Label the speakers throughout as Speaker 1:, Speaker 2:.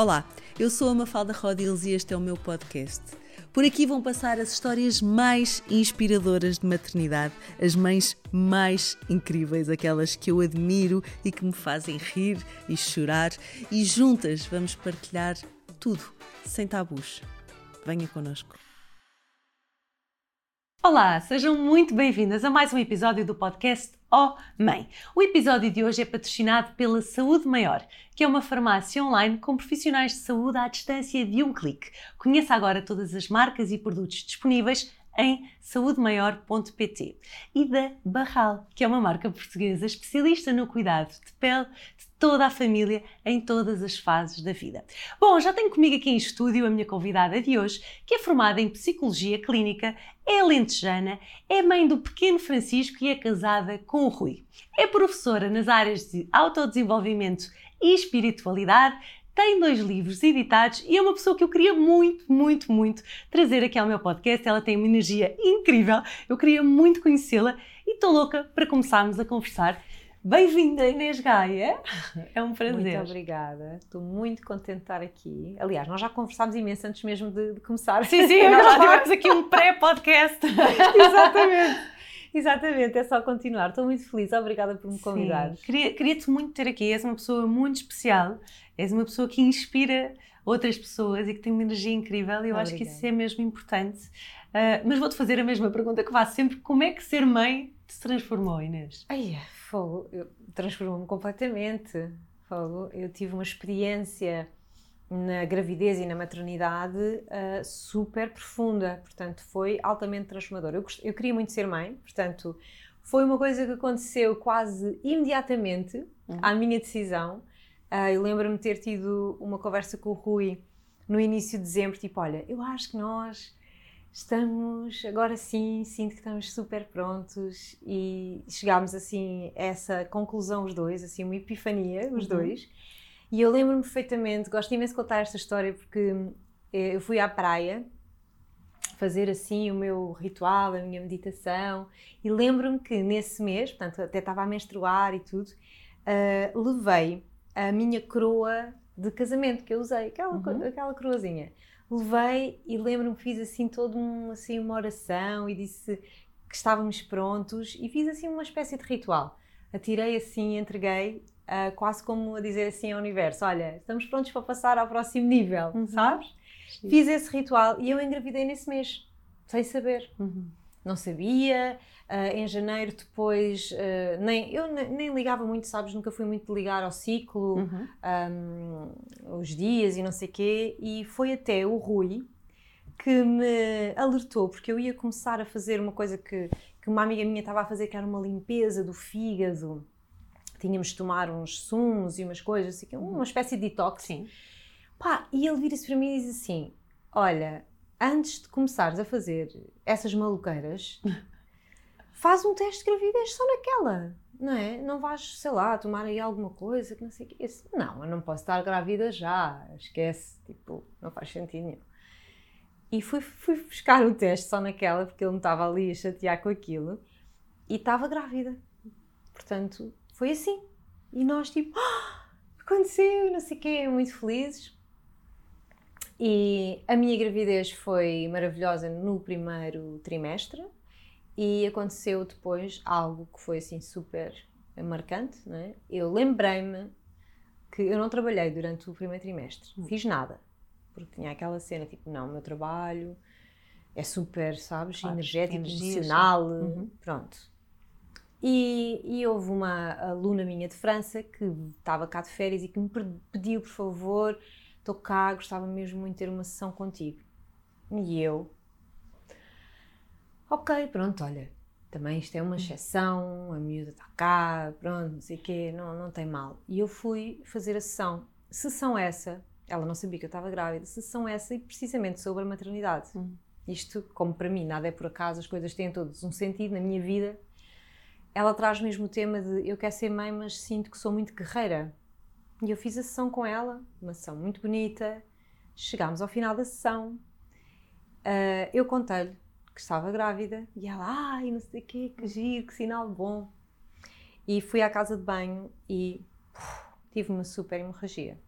Speaker 1: Olá, eu sou a Mafalda Rodiles e este é o meu podcast. Por aqui vão passar as histórias mais inspiradoras de maternidade, as mães mais incríveis, aquelas que eu admiro e que me fazem rir e chorar, e juntas vamos partilhar tudo, sem tabus. Venha connosco.
Speaker 2: Olá, sejam muito bem-vindas a mais um episódio do podcast Oh Mãe. O episódio de hoje é patrocinado pela Saúde Maior, que é uma farmácia online com profissionais de saúde à distância de um clique. Conheça agora todas as marcas e produtos disponíveis em saudemaior.pt e da Barral, que é uma marca portuguesa especialista no cuidado de pele de toda a família em todas as fases da vida. Bom, já tenho comigo aqui em estúdio a minha convidada de hoje, que é formada em Psicologia Clínica, é lentejana, é mãe do pequeno Francisco e é casada com o Rui. É professora nas áreas de autodesenvolvimento e espiritualidade, tem dois livros editados e é uma pessoa que eu queria muito, muito, muito trazer aqui ao meu podcast. Ela tem uma energia incrível, eu queria muito conhecê-la e estou louca para começarmos a conversar. Bem-vinda, Inês Gaia. É um prazer.
Speaker 3: Muito obrigada. Estou muito contente de estar aqui. Aliás, nós já conversámos imenso antes mesmo de, de começar.
Speaker 2: Sim, sim, nós já tivemos aqui um pré-podcast.
Speaker 3: Exatamente. Exatamente, é só continuar. Estou muito feliz. Obrigada por me convidar.
Speaker 2: Queria-te queria muito ter aqui. És uma pessoa muito especial. És uma pessoa que inspira outras pessoas e que tem uma energia incrível. E eu Obrigada. acho que isso é mesmo importante. Uh, mas vou-te fazer a mesma pergunta que faço sempre. Como é que ser mãe se transformou, Inês?
Speaker 3: Ai, fogo. Transformou-me completamente. Fogo. Eu tive uma experiência na gravidez e na maternidade uh, super profunda, portanto foi altamente transformador. Eu, eu, queria muito ser mãe, portanto foi uma coisa que aconteceu quase imediatamente uhum. à minha decisão. Uh, eu lembro-me ter tido uma conversa com o Rui no início de dezembro, tipo, olha, eu acho que nós estamos, agora sim, sinto que estamos super prontos e chegámos assim a essa conclusão os dois, assim uma epifania os uhum. dois e eu lembro-me perfeitamente, gosto imenso de contar esta história porque eh, eu fui à praia fazer assim o meu ritual, a minha meditação e lembro-me que nesse mês, portanto até estava a menstruar e tudo, uh, levei a minha coroa de casamento que eu usei, aquela, uhum. aquela coroazinha. Levei e lembro-me que fiz assim toda um, assim, uma oração e disse que estávamos prontos e fiz assim uma espécie de ritual. Atirei assim, entreguei uh, quase como a dizer assim ao universo: Olha, estamos prontos para passar ao próximo nível, uhum. sabes? Sim. Fiz esse ritual e eu engravidei nesse mês, sem saber. Uhum. Não sabia. Uh, em janeiro, depois, uh, nem, eu nem ligava muito, sabes? Nunca fui muito ligar ao ciclo, uhum. um, os dias e não sei quê. E foi até o Rui que me alertou, porque eu ia começar a fazer uma coisa que, que uma amiga minha estava a fazer, que era uma limpeza do fígado tínhamos de tomar uns sumos e umas coisas, assim, uma espécie de detox. Sim. Pá, e ele vira-se para mim e diz assim: Olha, antes de começares a fazer essas maluqueiras, faz um teste de gravidez só naquela, não é? Não vais, sei lá, tomar aí alguma coisa que não sei o quê. não, eu não posso estar grávida já, esquece, tipo, não faz sentido nenhum. E fui, fui buscar o teste só naquela, porque ele me estava ali a chatear com aquilo, e estava grávida. Portanto, foi assim. E nós, tipo, ah, aconteceu, não sei o quê, muito felizes. E a minha gravidez foi maravilhosa no primeiro trimestre e aconteceu depois algo que foi assim super marcante, não é? Eu lembrei-me que eu não trabalhei durante o primeiro trimestre, não fiz nada, porque tinha aquela cena tipo, não, o meu trabalho é super, sabes, claro, energético, emocional, uhum. pronto. E, e, houve uma aluna minha de França que estava cá de férias e que me pediu, por favor, estou cá, gostava mesmo muito de ter uma sessão contigo. E eu, ok, pronto, olha, também isto é uma exceção, a miúda está cá, pronto, não sei o quê, não, não tem mal. E eu fui fazer a sessão. Sessão essa, ela não sabia que eu estava grávida, sessão essa e precisamente sobre a maternidade. Hum. Isto, como para mim, nada é por acaso, as coisas têm todos um sentido na minha vida ela traz mesmo o tema de eu quero ser mãe, mas sinto que sou muito guerreira. E eu fiz a sessão com ela, uma sessão muito bonita. Chegámos ao final da sessão. Uh, eu contei-lhe que estava grávida e ela, ai, não sei o quê, que giro, que sinal bom. E fui à casa de banho e uf, tive uma super hemorragia.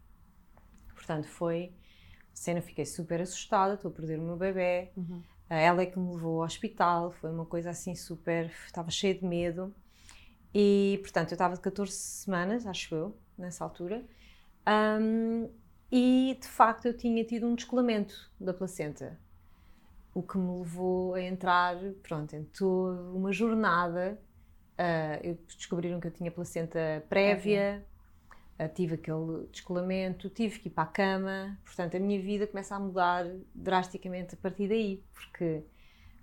Speaker 3: Portanto, foi cena, fiquei super assustada, estou a perder o meu bebê.
Speaker 2: Uhum.
Speaker 3: Ela é que me levou ao hospital, foi uma coisa assim super. Estava cheia de medo. E, portanto, eu estava de 14 semanas, acho eu, nessa altura. Um, e, de facto, eu tinha tido um descolamento da placenta. O que me levou a entrar, pronto, em toda uma jornada. Uh, descobriram que eu tinha placenta prévia, uh, tive aquele descolamento, tive que ir para a cama. Portanto, a minha vida começa a mudar drasticamente a partir daí, porque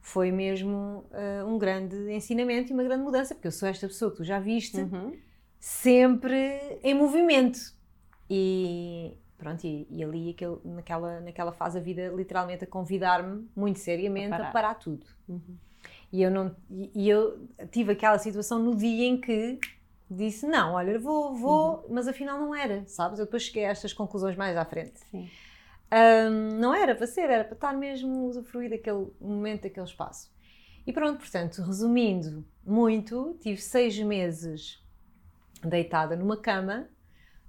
Speaker 3: foi mesmo uh, um grande ensinamento e uma grande mudança, porque eu sou esta pessoa que tu já viste,
Speaker 2: Uhum.
Speaker 3: sempre em movimento. E pronto, e, e ali aquele, naquela, naquela fase a vida literalmente a convidar-me muito seriamente
Speaker 2: A
Speaker 3: a
Speaker 2: parar.
Speaker 3: parar, tudo.
Speaker 2: Uhum.
Speaker 3: E eu, não, e, e eu tive aquela situação no dia em que disse: Não, olha, vou, vou, mas afinal não era, sabes? Eu depois cheguei a estas conclusões mais à frente.
Speaker 2: Sim.
Speaker 3: Ahm, não era para ser, era para estar mesmo a usufruir daquele momento, daquele espaço. E pronto, portanto, resumindo muito, tive seis meses deitada numa cama,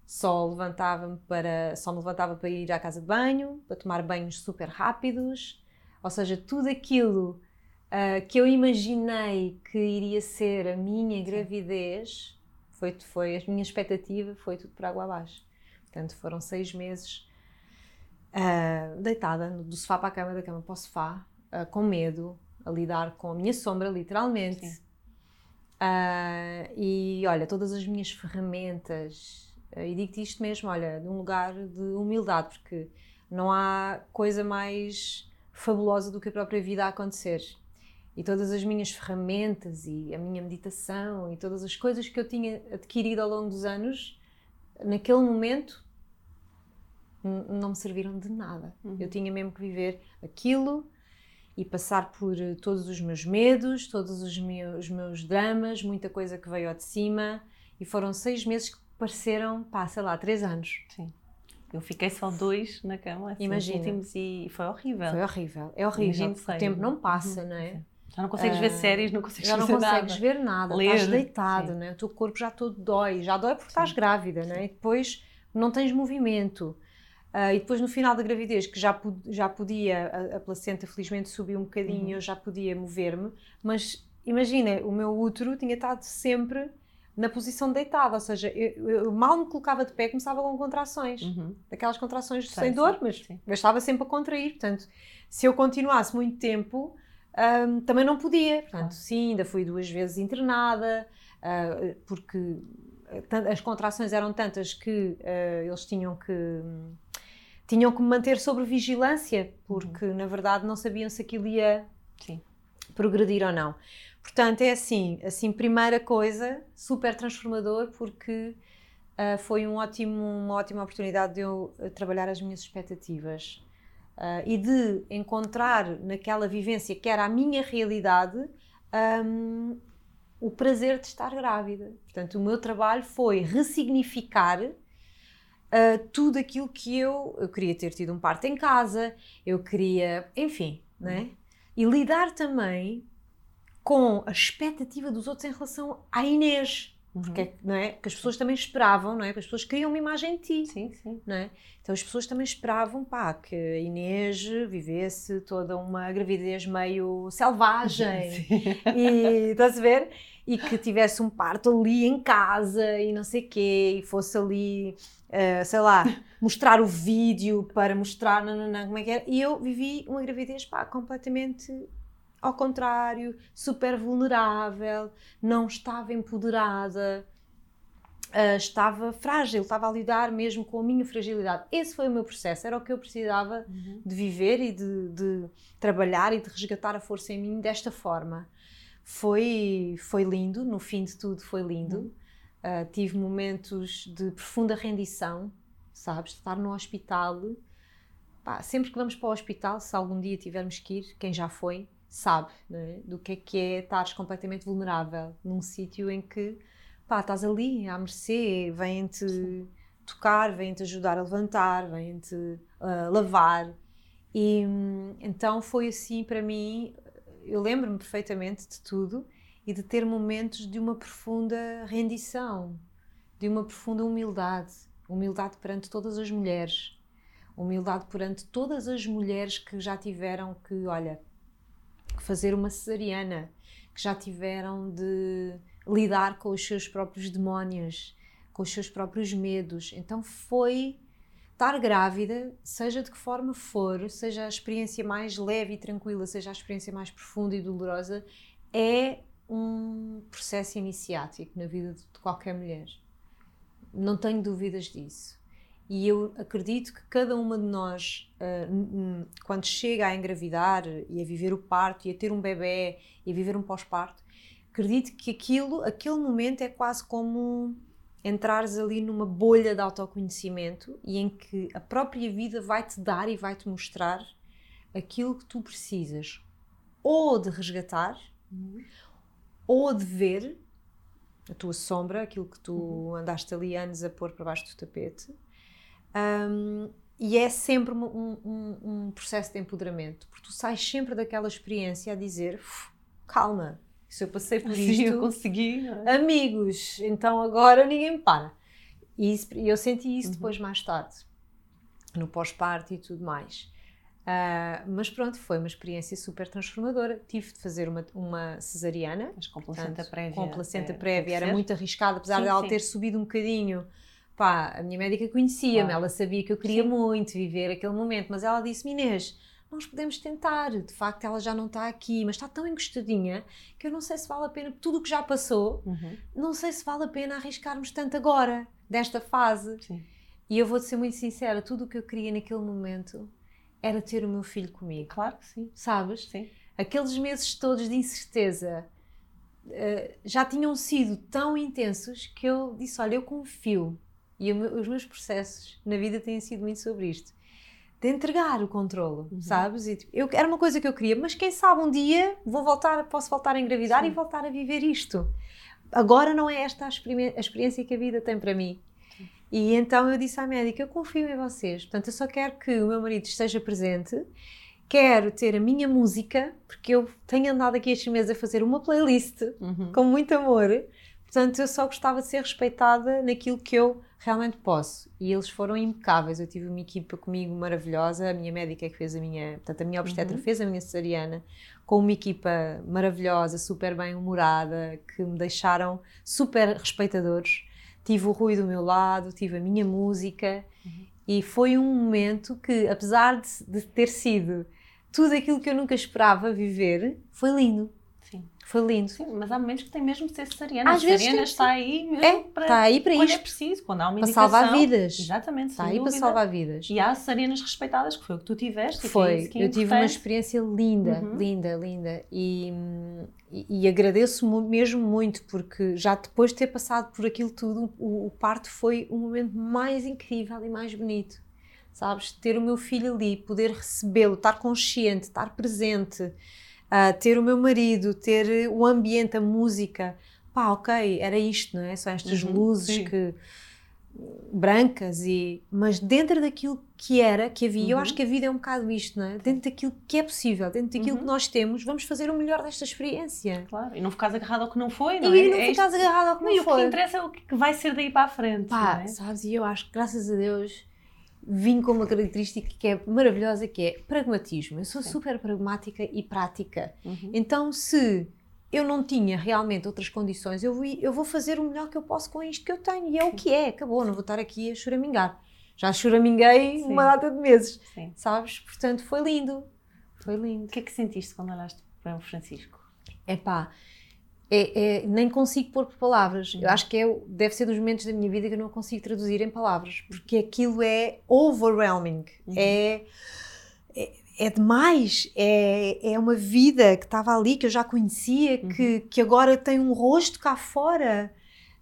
Speaker 3: só levantava-me para, só me levantava para ir à casa de banho, para tomar banhos super rápidos, ou seja, tudo aquilo ah, que eu imaginei que iria ser a minha gravidez, foi, foi a minha expectativa, foi tudo por água abaixo. Portanto, foram seis meses ah, deitada do sofá para a cama, da cama para o sofá, ah, com medo, a lidar com a minha sombra, literalmente. Ah, e olha, todas as minhas ferramentas, e digo-te isto mesmo, olha, de um lugar de humildade, porque não há coisa mais fabulosa do que a própria vida a acontecer. E todas as minhas ferramentas e a minha meditação e todas as coisas que eu tinha adquirido ao longo dos anos, naquele momento, não me serviram de nada.
Speaker 2: Uhum.
Speaker 3: Eu tinha mesmo que viver aquilo e passar por eh, todos os meus medos, todos os meus, os meus dramas, muita coisa que veio ao de cima. E foram seis meses que pareceram, pá, sei lá, três anos.
Speaker 2: Sim. Eu fiquei só dois na cama, assim,
Speaker 3: Imagina.
Speaker 2: os últimos, e foi horrível.
Speaker 3: Foi horrível. É horrível. O tempo não passa,
Speaker 2: Uhum.
Speaker 3: não é?
Speaker 2: Já não consegues ver
Speaker 3: Ah,
Speaker 2: séries, não consegues
Speaker 3: Já não consegues
Speaker 2: nada.
Speaker 3: ver nada,
Speaker 2: Ler,
Speaker 3: estás deitado,
Speaker 2: sim.
Speaker 3: né? o teu corpo já todo dói, já dói porque estás grávida, né? e depois não tens movimento. Ah, e depois no final da gravidez, que já, já podia, a, a placenta felizmente subiu um bocadinho,
Speaker 2: Uhum.
Speaker 3: eu já podia mover-me, mas imagina, o meu útero tinha estado sempre na posição deitada, ou seja, eu, eu mal me colocava de pé, começava com contrações
Speaker 2: Uhum.
Speaker 3: daquelas contrações
Speaker 2: Sei,
Speaker 3: sem dor,
Speaker 2: sim,
Speaker 3: mas
Speaker 2: sim.
Speaker 3: eu estava sempre a contrair. Portanto, se eu continuasse muito tempo, hum, também não podia. Portanto,
Speaker 2: Claro.
Speaker 3: sim, ainda fui duas vezes internada, ah, porque tan- as contrações eram tantas que ah, eles tinham que. Tinham que me manter sob vigilância, porque na verdade não sabiam se aquilo ia
Speaker 2: Sim.
Speaker 3: progredir ou não. Portanto, é assim, assim, primeira coisa, super transformador, porque ah, foi um ótimo, uma ótima oportunidade de eu ah, trabalhar as minhas expectativas ah, e de encontrar naquela vivência que era a minha realidade ahm, o prazer de estar grávida. Portanto, o meu trabalho foi ressignificar ah, tudo aquilo que eu, eu queria ter tido um parto em casa, eu queria, enfim, né? E lidar também com a expectativa dos outros em relação à Inês,
Speaker 2: Uhum.
Speaker 3: porque que, não é? que as pessoas também esperavam, não é? Porque as pessoas queriam uma imagem de ti,
Speaker 2: Sim, sim.
Speaker 3: não é? Então as pessoas também esperavam, pá, que a Inês vivesse toda uma gravidez meio selvagem
Speaker 2: Sim.
Speaker 3: e estás a ver? E que tivesse um parto ali em casa e não sei quê, e fosse ali, eh, sei lá, mostrar o vídeo para mostrar não, não, não, como é que era. E eu vivi uma gravidez, pá, completamente ao contrário, super vulnerável, não estava empoderada, ah, estava frágil, estava a lidar mesmo com a minha fragilidade. Esse foi o meu processo, era o que eu precisava
Speaker 2: Uhum.
Speaker 3: de viver e de, de trabalhar e de resgatar a força em mim desta forma. Foi, foi lindo, no fim de tudo foi lindo. Ah, tive momentos de profunda rendição, sabes? Estar no hospital. Pá, sempre que vamos para o hospital, se algum dia tivermos que ir, quem já foi, sabe né, do que é que é estares completamente vulnerável num sítio em que pá, estás ali à mercê, vêm-te tocar, vêm-te ajudar a levantar, vêm-te ah, lavar. E hum, então foi assim para mim, eu lembro-me perfeitamente de tudo e de ter momentos de uma profunda rendição, de uma profunda humildade, humildade perante todas as mulheres. humildade perante todas as mulheres que já tiveram que, olha, fazer uma cesariana, que já tiveram de lidar com os seus próprios demónios, com os seus próprios medos. Então foi estar grávida, seja de que forma for, seja a experiência mais leve e tranquila, seja a experiência mais profunda e dolorosa, é um processo iniciático na vida de qualquer mulher. Não tenho dúvidas disso. E eu acredito que cada uma de nós, uh, quando chega a engravidar e a viver o parto e a ter um bebê e a viver um pós-parto, acredito que aquilo, aquele momento é quase como entrares ali numa bolha de autoconhecimento e em que a própria vida vai-te dar e vai-te mostrar aquilo que tu precisas ou de resgatar uhum. ou de ver a tua sombra, aquilo que tu uhum. andaste ali anos a pôr para baixo do tapete. Um, e é sempre um, um, um, processo de empoderamento, porque tu sais sempre daquela experiência a dizer calma, se eu passei por Sim, isto,
Speaker 2: eu consegui. É?
Speaker 3: Amigos, então agora ninguém me para. E isso, eu senti isso uhum. depois, mais tarde, no pós-parto e tudo mais. Uh, mas pronto, foi uma experiência super transformadora. Tive de fazer uma, uma cesariana.
Speaker 2: Mas com placenta portanto, prévia.
Speaker 3: Com placenta é, prévia, era muito arriscada, apesar sim, de ela sim. ter subido um bocadinho. Pá, a minha médica conhecia-me, ela sabia que eu queria sim. muito viver aquele momento, mas ela disse-me: Inês, nós podemos tentar. De facto, ela já não está aqui, mas está tão encostadinha que eu não sei se vale a pena, tudo o que já passou, uhum. não sei se vale a pena arriscarmos tanto agora, desta fase. Sim. E eu vou-te ser muito sincera: tudo o que eu queria naquele momento era ter o meu filho comigo.
Speaker 2: Claro que sim.
Speaker 3: Sabes?
Speaker 2: Sim.
Speaker 3: Aqueles meses todos de incerteza uh, já tinham sido tão intensos que eu disse: Olha, eu confio. E os meus processos na vida têm sido muito sobre isto de entregar o controle, uhum. sabes? E, tipo, eu, era uma coisa que eu queria, mas quem sabe um dia vou voltar, posso voltar a engravidar Sim. e voltar a viver isto. Agora não é esta a, a experiência que a vida tem para mim. Sim. E então eu disse à médica: Eu confio em vocês, portanto, eu só quero que o meu marido esteja presente, quero ter a minha música, porque eu tenho andado aqui estes meses a fazer uma playlist uhum. com muito amor, portanto, eu só gostava de ser respeitada naquilo que eu realmente posso. E eles foram impecáveis. Eu tive uma equipa comigo maravilhosa, a minha médica que fez a minha, portanto, a minha obstetra uhum. fez a minha cesariana, com uma equipa maravilhosa, super bem humorada, que me deixaram super respeitadores. Tive o Rui do meu lado, tive a minha música uhum. e foi um momento que, apesar de, de ter sido tudo aquilo que eu nunca esperava viver, foi lindo foi lindo.
Speaker 2: Sim, mas há momentos que tem mesmo de ser cesariana. Às a cesariana está aí mesmo
Speaker 3: é,
Speaker 2: para,
Speaker 3: está aí para
Speaker 2: quando
Speaker 3: isto.
Speaker 2: é preciso, quando há uma
Speaker 3: indicação. Para salvar vidas.
Speaker 2: Exatamente.
Speaker 3: Está aí dúvida. para salvar vidas.
Speaker 2: E há cesarianas respeitadas, que foi o que tu tiveste.
Speaker 3: Foi.
Speaker 2: Que é,
Speaker 3: eu tive uma experiência linda, uhum. linda, linda. E, e, e agradeço mesmo muito, porque já depois de ter passado por aquilo tudo, o, o parto foi o momento mais incrível e mais bonito sabes? Ter o meu filho ali, poder recebê-lo, estar consciente, estar presente, uh, ter o meu marido, ter o ambiente, a música. Pá, ok, era isto, não é? São estas uhum, luzes sim. que brancas e mas dentro daquilo que era que havia uhum. eu acho que a vida é um bocado isto não é dentro daquilo que é possível dentro daquilo uhum. que nós temos vamos fazer o melhor desta experiência
Speaker 2: claro e não ficares agarrado ao que não foi não e é?
Speaker 3: não é ficares agarrado ao que não, não foi
Speaker 2: e o que interessa é o que vai ser daí para a frente
Speaker 3: Pá,
Speaker 2: é?
Speaker 3: sabes e eu acho que graças a Deus vim com uma característica que é maravilhosa, que é pragmatismo. Eu sou Sim. super pragmática e prática. Uhum. Então, se eu não tinha realmente outras condições, eu vou, eu vou fazer o melhor que eu posso com isto que eu tenho. E é o que é, acabou. Não vou estar aqui a choramingar. Já choraminguei Sim. uma data de meses. Sim. Sabes? Portanto, foi lindo. Foi lindo. O
Speaker 2: que é que sentiste quando olhaste para o Francisco?
Speaker 3: É pá, é, é, nem consigo pôr por palavras. Eu uhum. acho que é, deve ser dos momentos da minha vida que eu não consigo traduzir em palavras, porque aquilo é overwhelming. Uhum. É, é, é, demais. É, é uma vida que estava ali, que eu já conhecia, uhum. que, que agora tem um rosto cá fora.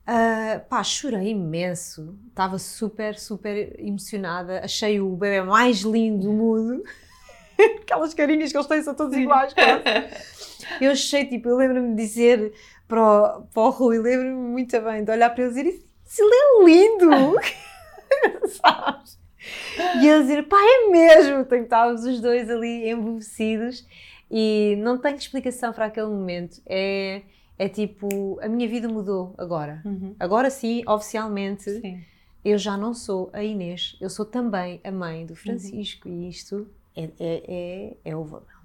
Speaker 3: Uh, pá, chorei imenso. Estava super, super emocionada. Achei o bebê mais lindo do mundo. Aquelas carinhas que eles têm são todos iguais, quase. Eu achei, tipo, eu lembro-me de dizer para o, para o Rui, lembro-me muito bem de olhar para ele e dizer: Isso ele é lindo! Sabes? E ele dizer: Pá, é mesmo! Então, estávamos os dois ali embevecidos e não tenho explicação para aquele momento. É, é tipo, a minha vida mudou agora. Uhum. Agora sim, oficialmente. Sim. eu já não sou a Inês, eu sou também a mãe do Francisco uhum. e isto é, é, é, é ovável.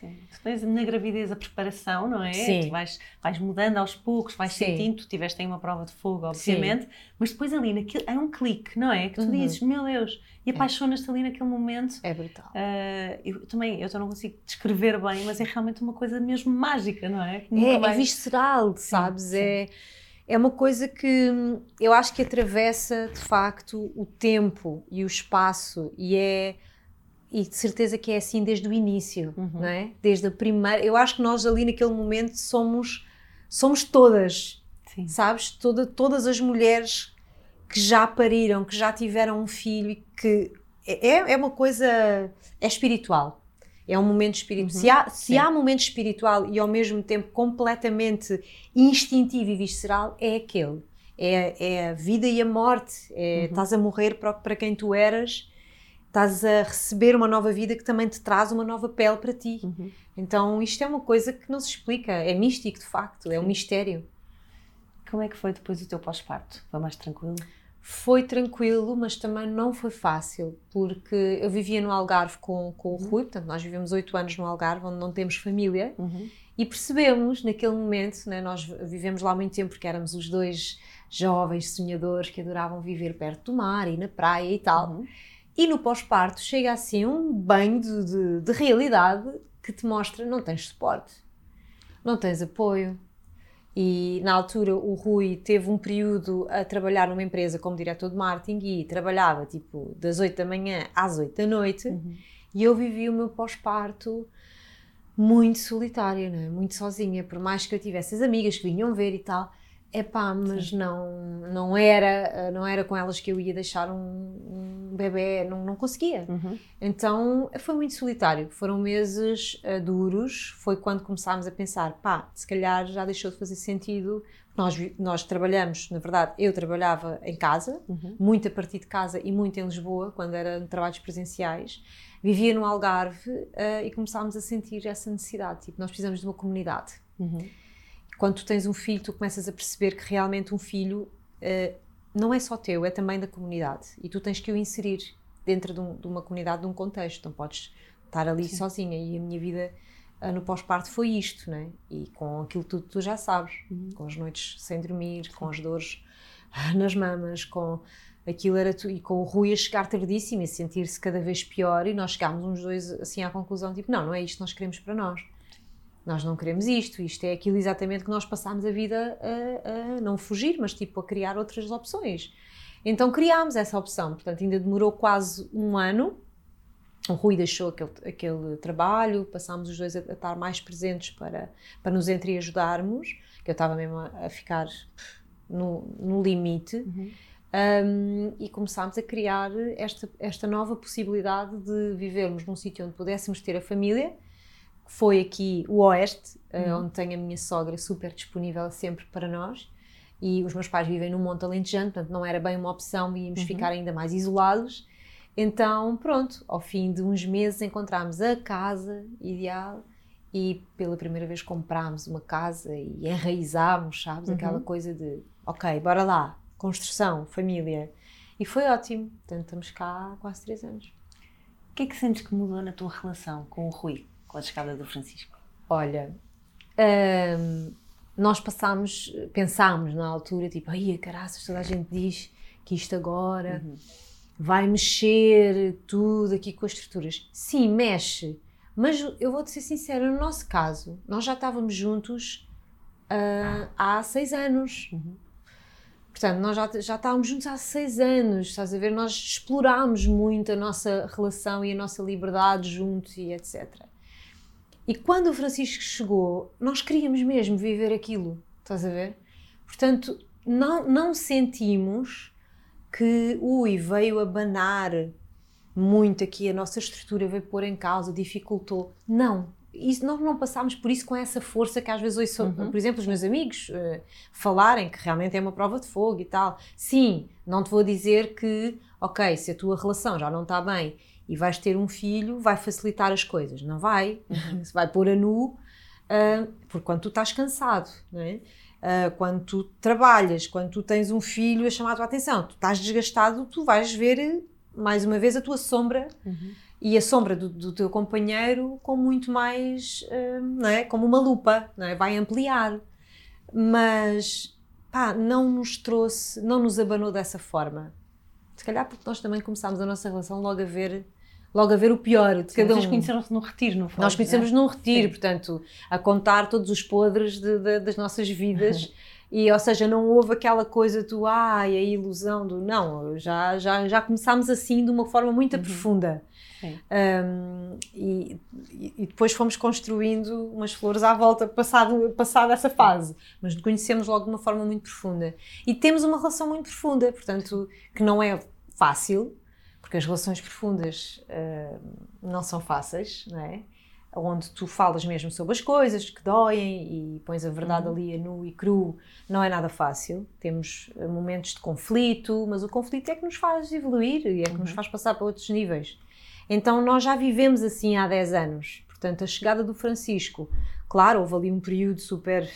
Speaker 2: Sim. Tu tens na gravidez a preparação, não é?
Speaker 3: Sim.
Speaker 2: Tu vais, vais mudando aos poucos, vais Sim. sentindo, tu tiveste aí uma prova de fogo, obviamente, Sim. mas depois ali naquele, é um clique, não é? Que tu uhum. dizes, meu Deus, e é. apaixonas-te ali naquele momento.
Speaker 3: É brutal.
Speaker 2: Uh, eu também, eu não consigo descrever bem, mas é realmente uma coisa mesmo mágica, não é?
Speaker 3: É, é visceral, sabes? É, é uma coisa que eu acho que atravessa de facto o tempo e o espaço e é e de certeza que é assim desde o início, uhum. não é? Desde a primeira. Eu acho que nós ali naquele momento somos somos todas, Sim. sabes? Toda, todas as mulheres que já pariram, que já tiveram um filho que é, é uma coisa é espiritual. É um momento espiritual. Uhum. Se, há, se há momento espiritual e ao mesmo tempo completamente instintivo e visceral, é aquele. É, é a vida e a morte. É, uhum. Estás a morrer para, para quem tu eras estás a receber uma nova vida que também te traz uma nova pele para ti. Uhum. Então isto é uma coisa que não se explica, é místico de facto, é um mistério.
Speaker 2: Como é que foi depois o teu pós-parto? Foi mais tranquilo?
Speaker 3: Foi tranquilo, mas também não foi fácil, porque eu vivia no Algarve com, com o uhum. Rui, portanto nós vivemos oito anos no Algarve, onde não temos família, uhum. e percebemos naquele momento, né, nós vivemos lá muito tempo porque éramos os dois jovens sonhadores que adoravam viver perto do mar e na praia e tal, uhum. E no pós-parto chega assim um banho de, de, de, realidade que te mostra não tens suporte, não tens apoio. E na altura o Rui teve um período a trabalhar numa empresa como diretor de marketing e trabalhava tipo das 8 da manhã às 8 da noite uhum. e eu vivi o meu pós-parto muito solitária, é? muito sozinha, por mais que eu tivesse as amigas que vinham ver e tal, é pá, mas não, não, era, não era com elas que eu ia deixar um, um bebê, não, não conseguia. Uhum. Então foi muito solitário. Foram meses uh, duros. Foi quando começámos a pensar: pá, se calhar já deixou de fazer sentido. Nós, nós trabalhamos, na verdade, eu trabalhava em casa, uhum. muito a partir de casa e muito em Lisboa, quando eram trabalhos presenciais. Vivia no Algarve uh, e começámos a sentir essa necessidade. Tipo, nós precisamos de uma comunidade. Uhum quando tu tens um filho, tu começas a perceber que realmente um filho uh, não é só teu, é também da comunidade. E tu tens que o inserir dentro de, um, de uma comunidade, de um contexto. Não podes estar ali Sim. sozinha. E a minha vida uh, no pós-parto foi isto, né? E com aquilo tudo tu já sabes, uhum. com as noites sem dormir, Sim. com as dores nas mamas, com aquilo era tu, e com o Rui a chegar tardíssimo e sentir-se cada vez pior e nós chegámos uns dois assim à conclusão tipo, não, não é isto que nós queremos para nós nós não queremos isto, isto é aquilo exatamente que nós passámos a vida a, a, não fugir, mas tipo a criar outras opções. Então criámos essa opção, portanto ainda demorou quase um ano, o Rui deixou aquele, aquele trabalho, passámos os dois a, a estar mais presentes para, para nos entreajudarmos, que eu estava mesmo a, a ficar no, no limite, uhum. um, e começámos a criar esta, esta nova possibilidade de vivermos num sítio onde pudéssemos ter a família, foi aqui o Oeste, eh, uhum. onde tenho a minha sogra super disponível sempre para nós. E os meus pais vivem no Monte Alentejano, portanto não era bem uma opção, íamos uhum. ficar ainda mais isolados. Então, pronto, ao fim de uns meses encontramos a casa ideal e pela primeira vez comprámos uma casa e enraizámos, sabes? Uhum. Aquela coisa de, ok, bora lá, construção, família. E foi ótimo. Portanto, estamos cá há quase três anos.
Speaker 2: O que é que sentes que mudou na tua relação com o Rui? Com a chegada do Francisco?
Speaker 3: Olha, hum, nós passámos, pensámos na altura, tipo, ai, caraças, toda a gente diz que isto agora uhum. vai mexer tudo aqui com as estruturas. Sim, mexe, mas eu vou-te ser sincera, no nosso caso, nós já estávamos juntos uh, há seis anos. Uhum. Portanto, nós já, já estávamos juntos há seis anos, estás a ver? Nós explorámos muito a nossa relação e a nossa liberdade juntos e etc. E quando o Francisco chegou, nós queríamos mesmo viver aquilo, estás a ver? Portanto, não, não sentimos que, ui, veio abanar muito aqui a nossa estrutura, veio pôr em causa, dificultou. Não. Isso, nós não passámos por isso com essa força que às vezes ouço, uhum. por exemplo, os meus amigos uh, falarem que realmente é uma prova de fogo e tal. Sim, não te vou dizer que, ok, se a tua relação já não está bem e vais ter um filho, vai facilitar as coisas. Não vai, uhum. se vai pôr a nu, uh, porque quando tu estás cansado, não é? Uh, quando tu trabalhas, quando tu tens um filho a chamar a tua atenção, tu estás desgastado, tu vais ver mais uma vez a tua sombra
Speaker 2: Uhum.
Speaker 3: e a sombra do, do teu companheiro com muito mais, uh, não é? Como uma lupa, não é? Vai ampliar. Mas, pá, não nos trouxe, não nos abanou dessa forma. Se calhar porque nós também começámos a nossa relação logo a ver, logo a ver o pior de
Speaker 2: Sim,
Speaker 3: cada
Speaker 2: vocês
Speaker 3: um.
Speaker 2: conheceram-se no retiro, não foi?
Speaker 3: Nós conhecemos num retiro,
Speaker 2: Sim.
Speaker 3: portanto, a contar todos os podres de- de- das nossas vidas. E, ou seja, não houve aquela coisa do ai, a ilusão do. Não, já, já, já começámos assim de uma forma muito
Speaker 2: Uhum.
Speaker 3: profunda. Um, e, e- depois fomos construindo umas flores à volta, passado, passada essa fase. Mas conhecemos logo de uma forma muito profunda. E temos uma relação muito profunda, portanto, que não é fácil, porque as relações profundas uh, não são fáceis, não é? Onde tu falas mesmo sobre as coisas que doem e pões a verdade ali a nu e cru, não é nada fácil. Temos uh, momentos de conflito, mas o conflito é que nos faz evoluir e é que nos faz passar para outros níveis. Então nós já vivemos assim há 10 anos. Portanto, a chegada do Francisco, claro, houve ali um período super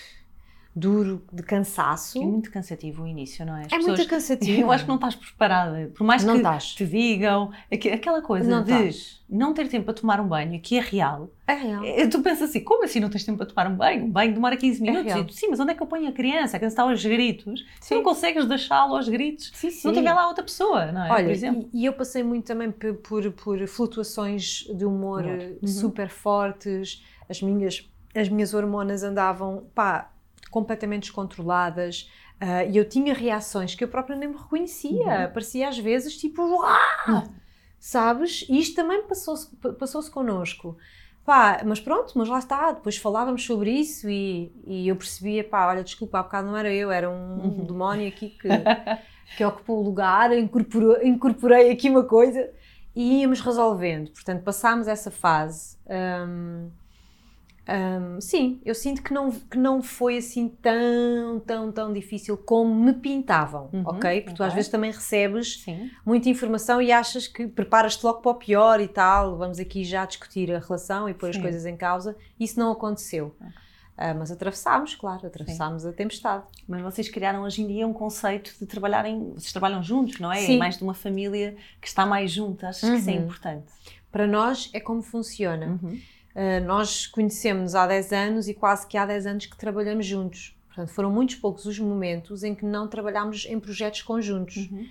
Speaker 3: duro de cansaço.
Speaker 2: É muito cansativo o início, não é? As
Speaker 3: É muito
Speaker 2: pessoas-
Speaker 3: cansativo.
Speaker 2: Eu acho que não estás preparada. Por mais
Speaker 3: Não
Speaker 2: que
Speaker 3: estás.
Speaker 2: te digam, aqu- aquela coisa
Speaker 3: Não
Speaker 2: de
Speaker 3: estás.
Speaker 2: não ter tempo para tomar um banho, que é real.
Speaker 3: É real.
Speaker 2: Eh, Tu pensas assim, como assim não tens tempo para tomar um banho? Um banho demora 15 minutos.
Speaker 3: real.
Speaker 2: e tu, sim, mas onde é que eu ponho a criança? A criança está aos gritos. Tu
Speaker 3: Sim.
Speaker 2: não consegues deixá-lo aos gritos
Speaker 3: Sim,
Speaker 2: se não tiver lá outra pessoa, não é?
Speaker 3: Olha,
Speaker 2: Por exemplo.
Speaker 3: e, e eu passei muito também por, por, por flutuações de humor
Speaker 2: Humor.
Speaker 3: eh,
Speaker 2: Uhum.
Speaker 3: super fortes, as minhas, as minhas hormonas andavam pá, completamente descontroladas ah, e eu tinha reações que eu própria nem me reconhecia.
Speaker 2: Uhum.
Speaker 3: Parecia às vezes tipo, uau! sabes? E isto também passou-se passou connosco. Pá, mas pronto, mas lá está, depois falávamos sobre isso e, e eu percebia, pá, olha, desculpa, há bocado não era eu, era um
Speaker 2: Uhum.
Speaker 3: demónio aqui que, que ocupou o lugar, incorporou, incorporei aqui uma coisa e íamos resolvendo. Portanto, passámos essa fase. Hum, hum, sim, eu sinto que não, que não foi assim tão, tão, tão difícil como me pintavam,
Speaker 2: Uhum,
Speaker 3: ok? Porque tu às vezes também recebes
Speaker 2: Sim.
Speaker 3: muita informação e achas que preparas-te logo para o pior e tal, vamos aqui já discutir a relação e pôr as
Speaker 2: Sim.
Speaker 3: coisas em causa. Isso não aconteceu. Ah, mas atravessámos, claro, atravessámos a tempestade.
Speaker 2: Mas vocês criaram hoje em dia um conceito de trabalharem, vocês trabalham juntos, não é?
Speaker 3: Sim.
Speaker 2: É mais de uma família que está mais junta. Achas que isso é
Speaker 3: Uhum.
Speaker 2: importante?
Speaker 3: Para nós é como funciona.
Speaker 2: Uhum.
Speaker 3: Ah, nós conhecemos-nos há 10 anos e quase que há 10 anos que trabalhamos juntos. Portanto, foram muitos poucos os momentos em que não trabalhámos em projetos conjuntos.
Speaker 2: Uhum.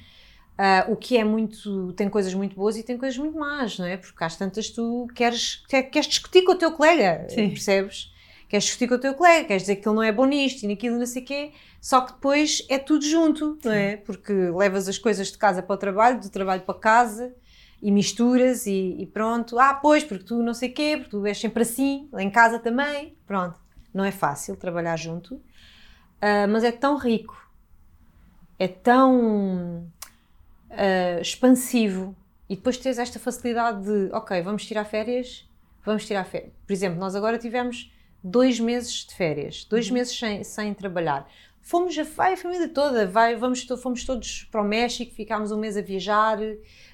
Speaker 3: Ah, o que é muito. tem coisas muito boas e tem coisas muito más, não é? Porque às tantas tu queres, quer- queres discutir com o teu colega,
Speaker 2: Sim.
Speaker 3: percebes? Queres discutir com o teu colega, queres dizer que ele não é bom nisto e naquilo não sei o quê, só que depois é tudo junto, não é? Porque levas as coisas de casa para o trabalho, do trabalho para casa e misturas e, e pronto. Ah, pois, porque tu não sei o quê, porque tu és sempre assim, lá em casa também, pronto. Não é fácil trabalhar junto, ah, mas é tão rico, é tão ah, expansivo e depois tens esta facilidade de, ok, vamos tirar férias, vamos tirar férias. Por exemplo, nós agora tivemos dois meses de férias, dois meses sem, sem trabalhar. Fomos, a, vai a família toda, vai, vamos, fomos todos para o México, ficámos um mês a viajar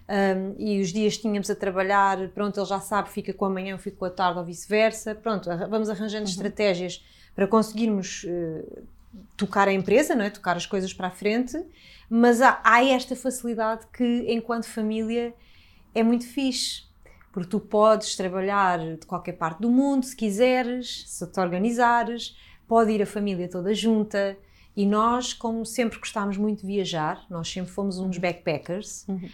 Speaker 3: um, e os dias tínhamos a trabalhar, pronto, ele já sabe, fica com a manhã, eu fico com a tarde ou vice-versa, pronto, vamos arranjando estratégias para conseguirmos eh, tocar a empresa, não é? tocar as coisas para a frente, mas há, há esta facilidade que, enquanto família, é muito fixe. Porque tu podes trabalhar de qualquer parte do mundo, se quiseres, se te organizares, pode ir a família toda junta. E nós, como sempre gostámos muito de viajar, nós sempre fomos uns backpackers,
Speaker 2: Uhum.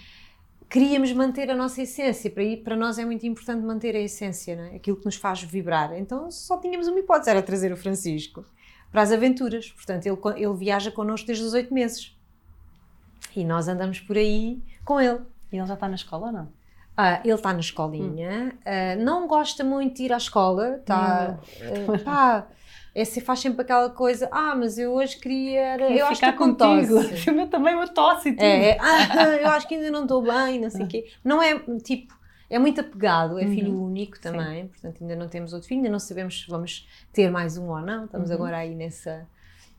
Speaker 3: Queríamos manter a nossa essência. Para, ir, para nós é muito importante manter a essência, é? aquilo que nos faz vibrar. Então só tínhamos uma hipótese, era trazer o Francisco para as aventuras. Portanto, ele, ele viaja connosco desde os oito meses. E nós andamos por aí com ele.
Speaker 2: E ele já está na escola ou não?
Speaker 3: Ah, ele está na escolinha, ah, não gosta muito de ir à escola, está. ah, pá, é, se faz sempre aquela coisa, ah, mas eu hoje queria. era- eu acho que com tosse.
Speaker 2: O meu também uma tosse e tudo.
Speaker 3: É, é, ah, eu acho que ainda não estou bem, não sei o quê. Não é tipo, é muito apegado, é filho único também, portanto ainda não temos outro filho, ainda não sabemos se vamos ter mais um ou não. Estamos agora aí nessa,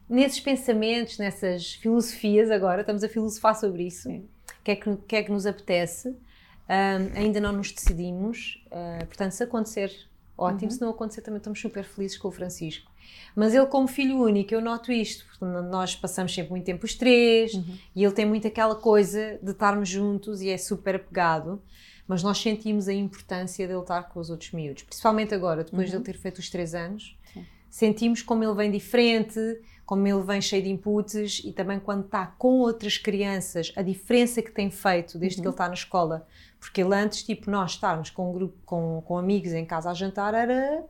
Speaker 3: nesses pensamentos, nessas filosofias agora, estamos a filosofar sobre isso.
Speaker 2: Sim.
Speaker 3: O que é que, que é que nos apetece? Ahm, ainda não nos decidimos, ah, portanto, se acontecer, ótimo, se não acontecer, também estamos super felizes com o Francisco. Mas ele, como filho único, eu noto isto, porque nós passamos sempre muito tempo os três uhum. e ele tem muito aquela coisa de estarmos juntos e é super apegado. Mas nós sentimos a importância dele estar com os outros miúdos, principalmente agora, depois uhum. de ele ter feito os três anos. Sim. Sentimos como ele vem diferente, como ele vem cheio de inputs e também quando está com outras crianças, a diferença que tem feito desde uhum. que ele está na escola. Porque ele antes, tipo, nós estarmos com um grupo, com, com amigos em casa a jantar era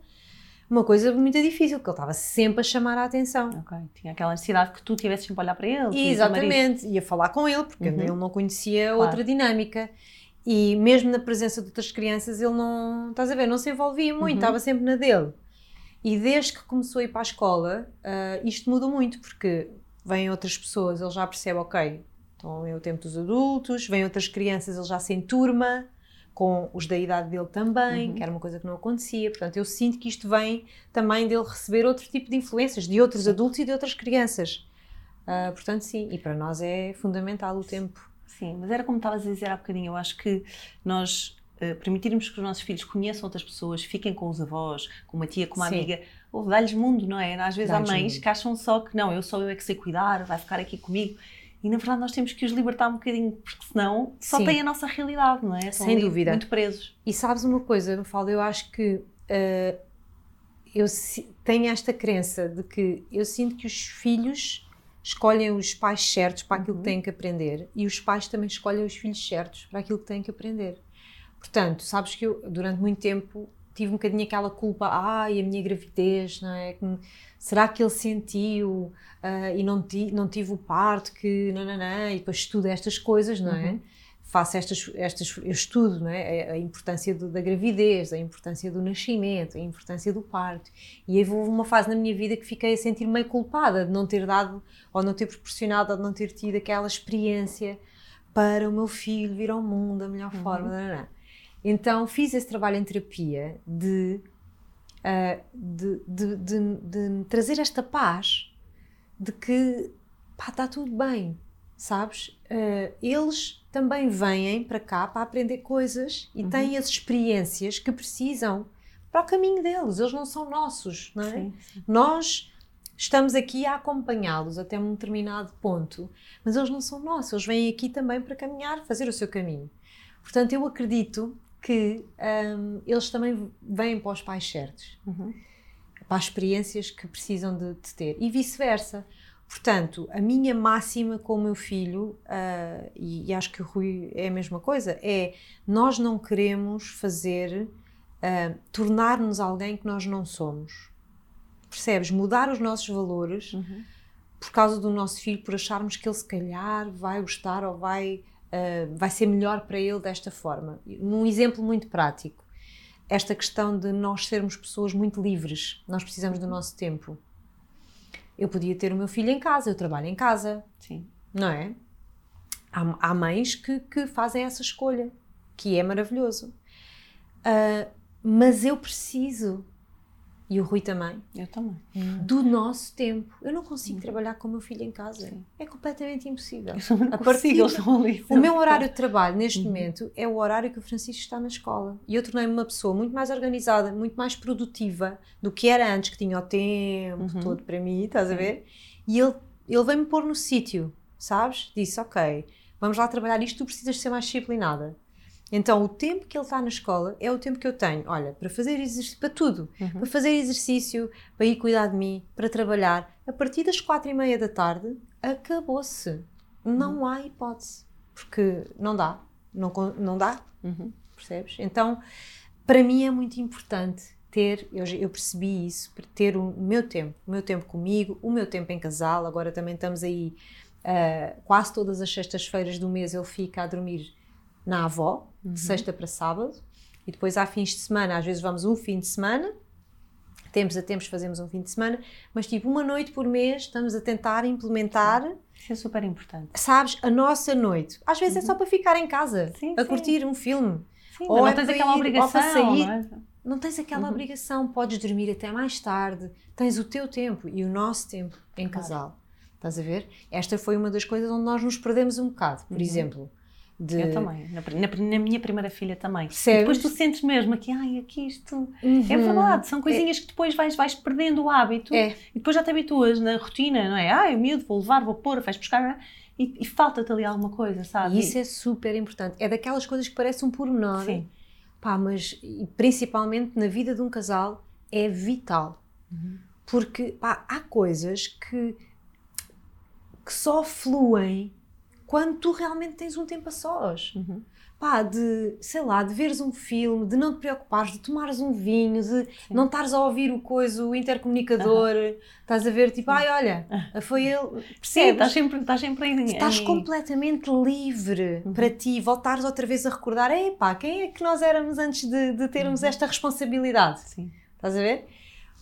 Speaker 3: uma coisa muito difícil, porque ele estava sempre a chamar a atenção.
Speaker 2: Ok, tinha aquela necessidade que tu tivesses sempre a olhar para ele.
Speaker 3: E, exatamente, ia falar com ele, porque uhum. ele não conhecia claro. outra dinâmica. E mesmo na presença de outras crianças, ele não, estás a ver, não se envolvia muito, uhum. estava sempre na dele. E desde que começou a ir para a escola, uh, isto mudou muito, porque vêm outras pessoas, ele já percebe, ok, então é o tempo dos adultos, vêm outras crianças, ele já se turma com os da idade dele também, uhum. que era uma coisa que não acontecia. Portanto, eu sinto que isto vem também dele receber outro tipo de influências, de outros adultos e de outras crianças. Uh, portanto, sim, e para nós é fundamental o tempo.
Speaker 2: Sim, mas era como estavas a dizer há bocadinho, eu acho que nós uh, permitirmos que os nossos filhos conheçam outras pessoas, fiquem com os avós, com uma tia, com uma Sim. amiga, ou dá-lhes mundo, não é? Às vezes há mães mundo. que acham só que não, eu sou eu é que sei cuidar, vai ficar aqui comigo. E na verdade nós temos que os libertar um bocadinho, porque senão só Sim. tem a nossa realidade, não é?
Speaker 3: Estão Sem dúvida.
Speaker 2: Muito presos.
Speaker 3: E sabes uma coisa, Mafalda, eu acho que uh, eu tenho esta crença de que eu sinto que os filhos escolhem os pais certos para aquilo uhum. que têm que aprender e os pais também escolhem os filhos certos para aquilo que têm que aprender. Portanto, sabes que eu durante muito tempo tive um bocadinho aquela culpa, ai, a minha gravidez, não é? Será que ele sentiu uh, e não, ti, não tive o parto que, nananã, e depois estudo estas coisas, não é? Uhum. Faço estas, estas, eu estudo, não é? A, importância do, da gravidez, a importância do nascimento, a importância do parto. E aí houve uma fase na minha vida que fiquei a sentir meio culpada de não ter dado, ou não ter proporcionado, ou não ter tido aquela experiência para o meu filho vir ao mundo da melhor uhum. forma, nananã. Então fiz esse trabalho em terapia de, uh, de, de, de, de, trazer esta paz de que pá, está tudo bem, sabes? Uh, eles também vêm para cá para aprender coisas e uhum. têm as experiências que precisam para o caminho deles. Eles não são nossos, não é? Sim, sim. Nós estamos aqui a acompanhá-los até um determinado ponto, mas eles não são nossos. Eles vêm aqui também para caminhar, fazer o seu caminho. Portanto, eu acredito que um, eles também vêm para os pais certos, uhum. para as experiências que precisam de, de ter e vice-versa. Portanto, a minha máxima com o meu filho, uh, e, e, acho que o Rui é a mesma coisa, é nós não queremos fazer, uh, tornar-nos alguém que nós não somos. Percebes? Mudar os nossos valores uhum. por causa do nosso filho, por acharmos que ele se calhar vai gostar ou vai uh, vai ser melhor para ele desta forma. Num exemplo muito prático, esta questão de nós sermos pessoas muito livres, nós precisamos do nosso tempo. Eu podia ter o meu filho em casa, eu trabalho em casa,
Speaker 2: Sim.
Speaker 3: não é? Há, há mães que, que, fazem essa escolha, que é maravilhoso. Uh, mas eu preciso e o Rui também.
Speaker 2: Eu também.
Speaker 3: Do nosso tempo. Eu não consigo trabalhar com o meu filho em casa. Sim. É completamente impossível.
Speaker 2: Eu não a consigo, eles estão ali.
Speaker 3: O meu horário de trabalho neste uhum. momento é o horário que o Francisco está na escola. E eu tornei-me uma pessoa muito mais organizada, muito mais produtiva do que era antes, que tinha o tempo uhum. todo para mim, estás Sim. a ver? E ele, ele veio-me pôr no sítio, sabes? Disse, ok, vamos lá trabalhar isto, tu precisas ser mais disciplinada. Então, o tempo que ele está na escola é o tempo que eu tenho, olha, para fazer exercício, para tudo. Uhum. Para fazer exercício, para ir cuidar de mim, para trabalhar. A partir das quatro e meia da tarde, acabou-se. Não uhum. há hipótese. Porque não dá. Não, não dá. Uhum. Percebes? Então, para mim é muito importante ter, eu, eu percebi isso, ter o meu tempo, o meu tempo comigo, o meu tempo em casal. Agora também estamos aí, uh, quase todas as sextas-feiras do mês ele fica a dormir na avó, de uhum. sexta para sábado, e depois há fins de semana, às vezes vamos um fim de semana, tempos a tempos fazemos um fim de semana, mas tipo uma noite por mês estamos a tentar implementar.
Speaker 2: Isso é super importante.
Speaker 3: Sabes, a nossa noite. Às vezes uhum. é só para ficar em casa, sim, a sim. curtir um filme.
Speaker 2: Sim, ou não é tens aquela ir, obrigação. Ou sair. Não, é?
Speaker 3: não tens aquela uhum. obrigação, podes dormir até mais tarde, tens o teu tempo e o nosso tempo em claro. casal. Estás a ver? Esta foi uma das coisas onde nós nos perdemos um bocado. Por uhum. exemplo, De...
Speaker 2: Eu também. Na, na, minha primeira filha também. Depois tu sentes mesmo aqui, ai, aqui isto. Uhum. É verdade, são coisinhas é. que depois vais, vais perdendo o hábito
Speaker 3: é.
Speaker 2: e depois já te habituas na rotina, não é? Ai, o miúdo, vou levar, vou pôr, vais buscar. E, e falta-te ali alguma coisa, sabe?
Speaker 3: E isso é super importante. É daquelas coisas que parecem um pormenor. Sim. Pá, mas principalmente na vida de um casal é vital. Uhum. Porque pá, há coisas que, que só fluem quando tu realmente tens um tempo a sós. Uhum. Pá, de, sei lá, de veres um filme, de não te preocupares, de tomares um vinho, de Sim. não estares a ouvir o coisa, o intercomunicador, uhum. estás a ver, tipo, ai, olha, foi ele.
Speaker 2: Percebes? Estás sempre, estás sempre em,
Speaker 3: Estás em... completamente livre uhum. para ti, voltares outra vez a recordar, ei pá, quem é que nós éramos antes de, de termos uhum. esta responsabilidade?
Speaker 2: Sim.
Speaker 3: Estás a ver?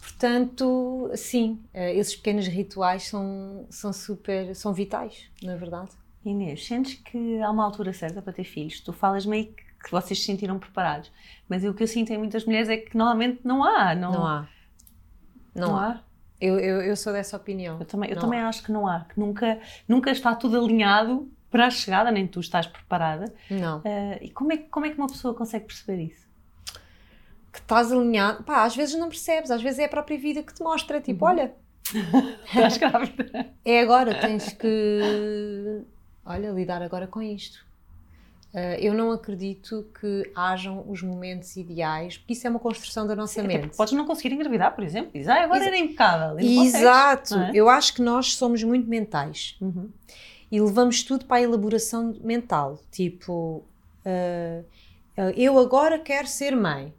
Speaker 3: Portanto, sim, eh, esses pequenos rituais são, são super, são vitais, na verdade.
Speaker 2: Inês, sentes que há uma altura certa para ter filhos? Tu falas meio que vocês se sentiram preparados, mas o que eu sinto em muitas mulheres é que normalmente não há. Não,
Speaker 3: não há. Não, não há. há. Eu, eu, eu, sou dessa opinião.
Speaker 2: Eu também, eu também acho que não há, que nunca, nunca está tudo alinhado para a chegada, nem tu estás preparada.
Speaker 3: Não.
Speaker 2: Uh, e como é, como é que uma pessoa consegue perceber isso?
Speaker 3: Que estás alinhado. Pá, às vezes não percebes, às vezes é a própria vida que te mostra. Tipo, uhum. olha.
Speaker 2: estás grávida.
Speaker 3: É agora, tens que olha, lidar agora com isto. Uh, eu não acredito que hajam os momentos ideais, porque isso é uma construção da nossa Sim, mente.
Speaker 2: Podes não conseguir engravidar, por exemplo, diz, ah, agora Ex era impecável.
Speaker 3: Exato, é? eu acho que nós somos muito mentais uhum. e levamos tudo para a elaboração mental. Tipo, uh, eu agora quero ser mãe,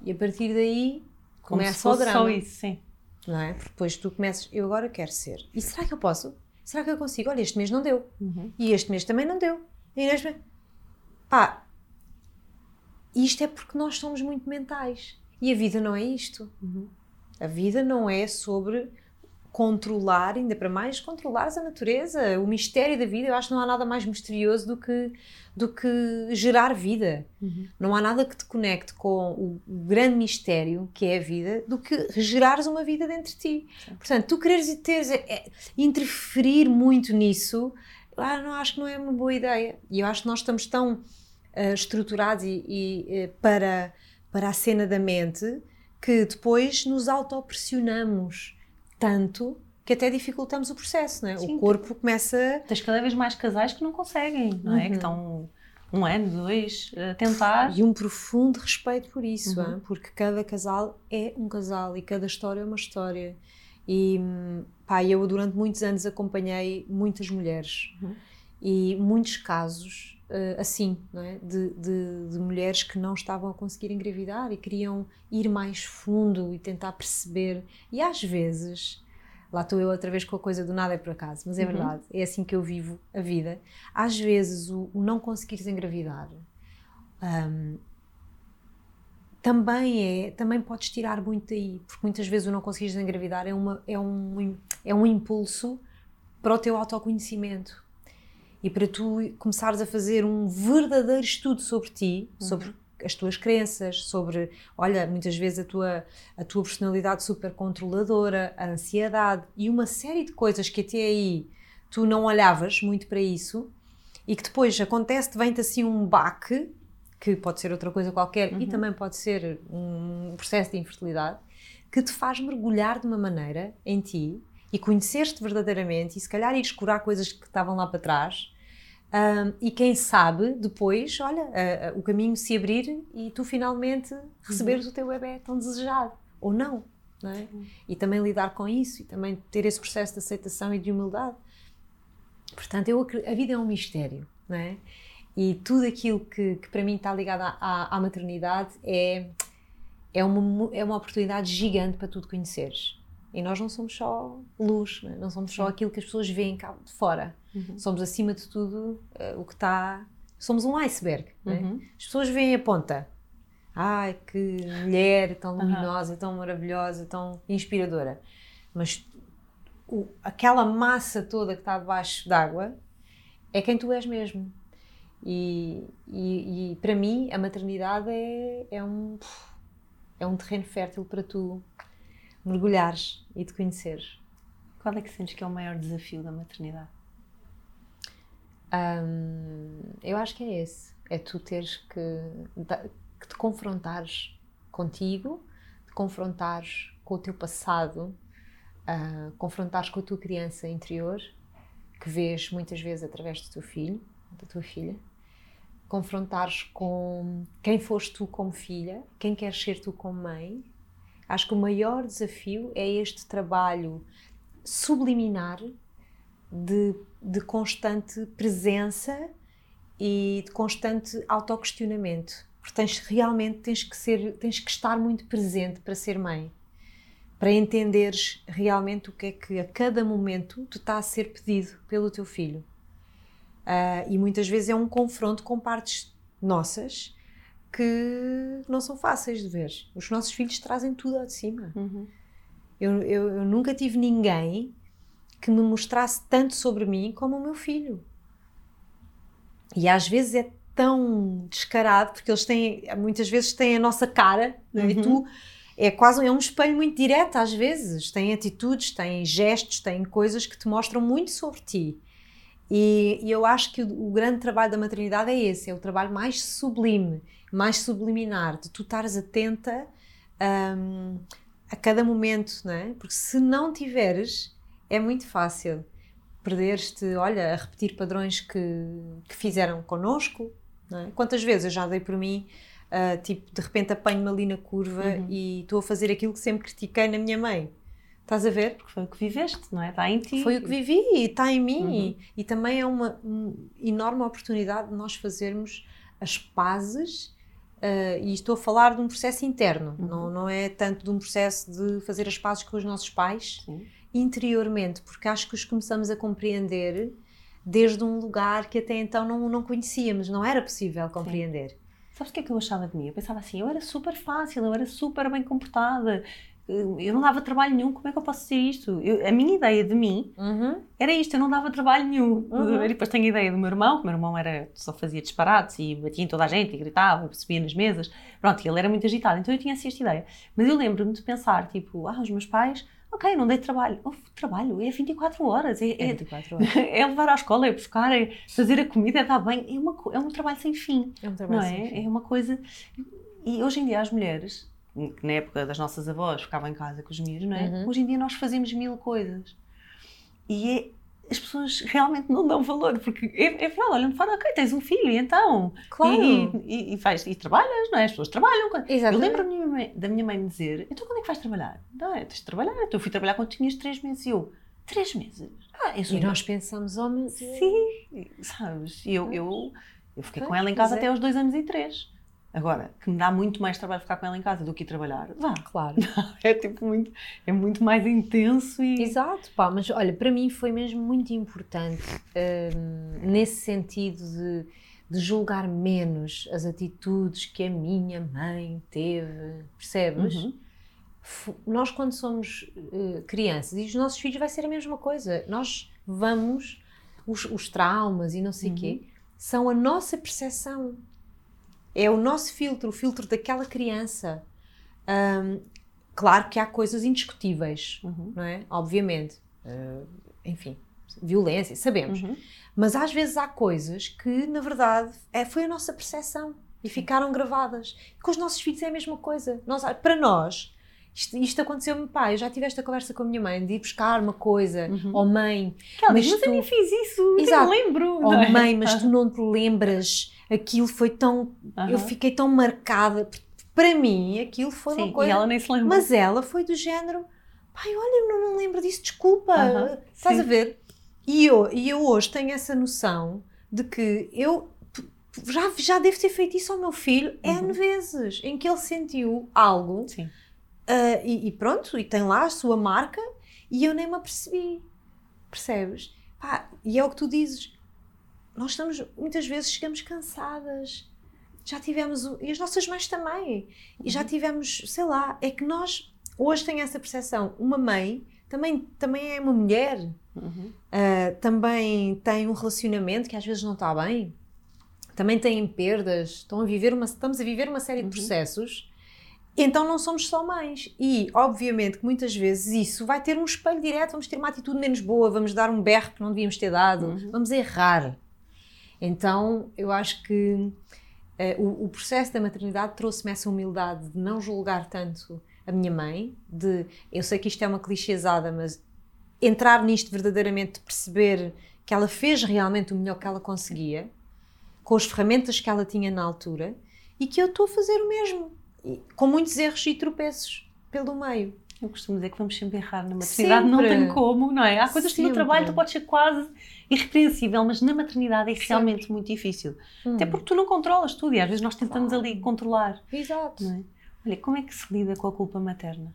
Speaker 3: e a partir daí Como começa o drama.
Speaker 2: Só isso, sim.
Speaker 3: Não é? Porque depois tu começas, eu agora quero ser. E será que eu posso? Será que eu consigo? Olha, este mês não deu. Uhum. E este mês também não deu. E este mês... Pá, isto é porque nós somos muito mentais. E a vida não é isto. Uhum. A vida não é sobre controlar, ainda para mais, controlar a natureza, o mistério da vida. Eu acho que não há nada mais misterioso do que, do que gerar vida. Uhum. Não há nada que te conecte com o, grande mistério que é a vida do que gerares uma vida dentro de ti. Sim. Portanto, tu quereres teres, é, é, interferir muito nisso, ah, não acho que não é uma boa ideia. E eu acho que nós estamos tão uh, estruturados e, e uh, para, para a cena da mente que depois nos autopressionamos tanto que até dificultamos o processo, não é? Sim, o corpo começa.
Speaker 2: Tens cada vez mais casais que não conseguem, não é? Uhum. Que estão um ano, dois, a tentar.
Speaker 3: E um profundo respeito por isso, uhum. porque cada casal é um casal e cada história é uma história. E pá, eu durante muitos anos acompanhei muitas mulheres uhum. E muitos casos uh, assim, é? De, de, de, mulheres que não estavam a conseguir engravidar e queriam ir mais fundo e tentar perceber. E às vezes, lá estou eu outra vez com a coisa do nada é por acaso, mas é uhum. verdade, é assim que eu vivo a vida. Às vezes, o, o não conseguires engravidar. Um, também é, também podes tirar muito daí, porque muitas vezes o não conseguires engravidar é, uma, é, um, é um impulso para o teu autoconhecimento e para tu começares a fazer um verdadeiro estudo sobre ti, uhum. sobre as tuas crenças, sobre, olha, muitas vezes a tua, a tua personalidade super controladora, a ansiedade e uma série de coisas que até aí tu não olhavas muito para isso e que depois acontece, vem-te assim um baque, que pode ser outra coisa qualquer uhum. e também pode ser um processo de infertilidade, que te faz mergulhar de uma maneira em ti e conhecer-te verdadeiramente e se calhar ires curar coisas que estavam lá para trás um, e quem sabe depois, olha, uh, uh, o caminho se abrir e tu finalmente receberes uhum. o teu bebê tão desejado. Ou não. não é? uhum. E também lidar com isso e também ter esse processo de aceitação e de humildade. Portanto, eu, a vida é um mistério. Não é? E tudo aquilo que, que para mim está ligado à, à, maternidade é, é, uma, é uma oportunidade gigante para tu te conheceres. E nós não somos só luz, não, é? não somos só aquilo que as pessoas veem cá de fora. Uhum. Somos, acima de tudo, uh, o que está. Somos um iceberg. É? Uhum. As pessoas veem a ponta. Ai, que mulher tão luminosa, uhum. tão maravilhosa, tão inspiradora. Mas o, aquela massa toda que está debaixo d'água é quem tu és mesmo. E, e, e, para mim, a maternidade é, é, um, é um terreno fértil para tu mergulhares e te conheceres.
Speaker 2: Qual é que sentes que é o maior desafio da maternidade?
Speaker 3: Hum, eu acho que é esse. É tu teres que, que te confrontares contigo, te confrontares com o teu passado, uh, confrontares com a tua criança interior, que vês muitas vezes através do teu filho, da tua filha, confrontares com quem foste tu como filha, quem queres ser tu como mãe. Acho que o maior desafio é este trabalho subliminar de, de constante presença e de constante autoquestionamento. Porque tens, realmente tens que, ser, tens que estar muito presente para ser mãe. Para entenderes realmente o que é que a cada momento te está a ser pedido pelo teu filho. Uh, e muitas vezes é um confronto com partes nossas que não são fáceis de ver. Os nossos filhos trazem tudo ao de cima. Uhum. Eu, eu, eu, nunca tive ninguém que me mostrasse tanto sobre mim como o meu filho. E às vezes é tão descarado, porque eles têm, muitas vezes têm a nossa cara, é? uhum. e tu é quase é um espelho muito direto às vezes. Tem atitudes, tem gestos, tem coisas que te mostram muito sobre ti. E, e eu acho que o, o, grande trabalho da maternidade é esse, é o trabalho mais sublime, mais subliminar, de tu estares atenta um, a cada momento, não é? Porque se não tiveres, é muito fácil perderes-te, olha, a repetir padrões que, que fizeram connosco, é? Quantas vezes eu já dei por mim, uh, tipo, de repente apanho-me ali na curva uhum. e estou a fazer aquilo que sempre critiquei na minha mãe. Estás a ver?
Speaker 2: Porque foi o que viveste, não é? Está em ti.
Speaker 3: Foi o que vivi e está em mim. Uhum. E, e, também é uma um, enorme oportunidade de nós fazermos as pazes. Uh, e estou a falar de um processo interno, uhum. não, não é tanto de um processo de fazer as pazes com os nossos pais Sim. interiormente, porque acho que os começamos a compreender desde um lugar que até então não, não conhecíamos, não era possível compreender. Sim.
Speaker 2: Sabes o que é que eu achava de mim? Eu pensava assim, eu era super fácil, eu era super bem comportada, eu não dava trabalho nenhum, como é que eu posso ser isto? Eu, a minha ideia de mim uhum. era isto, eu não dava trabalho nenhum. Uhum. E depois tenho a ideia do meu irmão, que o meu irmão era, só fazia disparates e batia em toda a gente e gritava, subia nas mesas. Pronto, ele era muito agitado, então eu tinha assim esta ideia. Mas eu lembro-me de pensar, tipo, ah, os meus pais Ok, não dei trabalho. Trabalho é 24 horas. É, é 24 horas. É, levar à escola, é buscar, é fazer a comida, está bem. É, uma, é um trabalho sem fim. É um trabalho não é? sem fim. É uma coisa. E hoje em dia as mulheres, na época das nossas avós ficavam em casa com os miúdos, não é? Uhum. Hoje em dia nós fazemos mil coisas. E é, as pessoas realmente não dão valor, porque é, é verdade, olham de fora, ok, tens um filho, e então. Claro. E, e, e, faz, e trabalhas, não é? As pessoas trabalham. Exatamente. Eu lembro da minha mãe me dizer: então quando é que vais trabalhar? Não, é, tens de trabalhar. Então eu fui trabalhar quando tinhas três meses. E eu, três meses?
Speaker 3: Ah, e nós pensamos, oh, mas.
Speaker 2: Sim, sabes? Eu, eu, eu fiquei com ela em casa é. até aos dois anos e três. Agora, que me dá muito mais trabalho ficar com ela em casa do que ir trabalhar, vá.
Speaker 3: Claro.
Speaker 2: é tipo muito, é muito mais intenso e...
Speaker 3: Exato, pá, mas olha, para mim foi mesmo muito importante um, nesse sentido de, de, julgar menos as atitudes que a minha mãe teve, percebes? Uhum. Nós quando somos uh, crianças, e os nossos filhos vai ser a mesma coisa, nós vamos, os, os traumas e não sei o uhum. quê, são a nossa percepção é o nosso filtro, o filtro daquela criança. Um, claro que há coisas indiscutíveis, uhum. não é? Obviamente. Uh, enfim, violência, sabemos. Uhum. Mas às vezes há coisas que, na verdade, é, foi a nossa percepção e ficaram gravadas. Com os nossos filhos é a mesma coisa. Nós, para nós, isto, isto aconteceu-me, pai, eu já tive esta conversa com a minha mãe de ir buscar uma coisa, uhum. ou mãe.
Speaker 2: Que ela mas, diz, tu... eu nem fiz isso, Exato. não lembro.
Speaker 3: Ou é? mãe, mas tu não te lembras aquilo foi tão. Uhum. Eu fiquei tão marcada. Para mim, aquilo foi Sim, uma coisa.
Speaker 2: E ela nem se lembra.
Speaker 3: Mas ela foi do género. Pai, olha, eu não me lembro disso, desculpa. Uhum. Estás Sim. a ver? E eu, e eu hoje tenho essa noção de que eu já, já devo ter feito isso ao meu filho uhum. N vezes, em que ele sentiu algo uh, e, e, pronto, e tem lá a sua marca e eu nem me apercebi. Percebes? Pá, e é o que tu dizes nós estamos, muitas vezes chegamos cansadas. Já tivemos, e as nossas mães também, e já uhum. tivemos, sei lá, é que nós, hoje tem essa percepção, uma mãe também, também é uma mulher, uhum. uh, também tem um relacionamento que às vezes não está bem, também têm perdas, estão a viver uma, estamos a viver uma série de uhum. processos, então não somos só mães. E, obviamente, que muitas vezes isso vai ter um espelho direto, vamos ter uma atitude menos boa, vamos dar um berro que não devíamos ter dado, uhum. vamos errar. Então, eu acho que uh, o, o, processo da maternidade trouxe-me essa humildade de não julgar tanto a minha mãe, de eu sei que isto é uma clichêsada, mas entrar nisto verdadeiramente, perceber que ela fez realmente o melhor que ela conseguia, com as ferramentas que ela tinha na altura, e que eu estou a fazer o mesmo, com muitos erros e tropeços pelo meio.
Speaker 2: Eu costumo dizer que vamos sempre errar na maternidade, sempre. não tem como, não é? Há coisas sempre. que no trabalho tu podes ser quase irrepreensível, mas na maternidade é realmente sempre. muito difícil. Hum. Até porque tu não controlas tudo e às vezes nós tentamos ali controlar.
Speaker 3: Exato.
Speaker 2: É? Olha, como é que se lida com a culpa materna?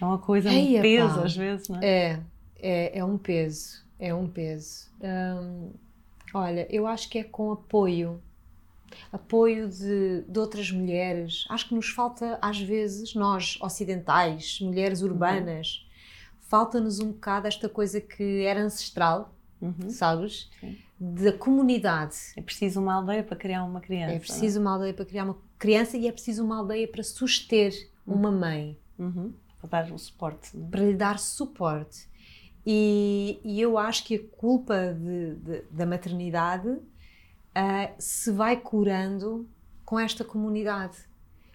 Speaker 2: É uma coisa, um peso às vezes, não é?
Speaker 3: É, é, é um peso, é um peso. Hum, olha, eu acho que é com apoio apoio de, de outras mulheres. Acho que nos falta, às vezes, nós ocidentais, mulheres uhum. urbanas, uhum. falta-nos um bocado esta coisa que era ancestral, uhum. sabes? Sim. Da comunidade.
Speaker 2: É preciso uma aldeia para criar uma criança.
Speaker 3: É preciso uma aldeia para criar uma criança e é preciso uma aldeia para suster uhum. uma mãe.
Speaker 2: Uhum. Para dar o suporte.
Speaker 3: Para lhe dar suporte. E, e, eu acho que a culpa de, de, da maternidade uh, se vai curando com esta comunidade,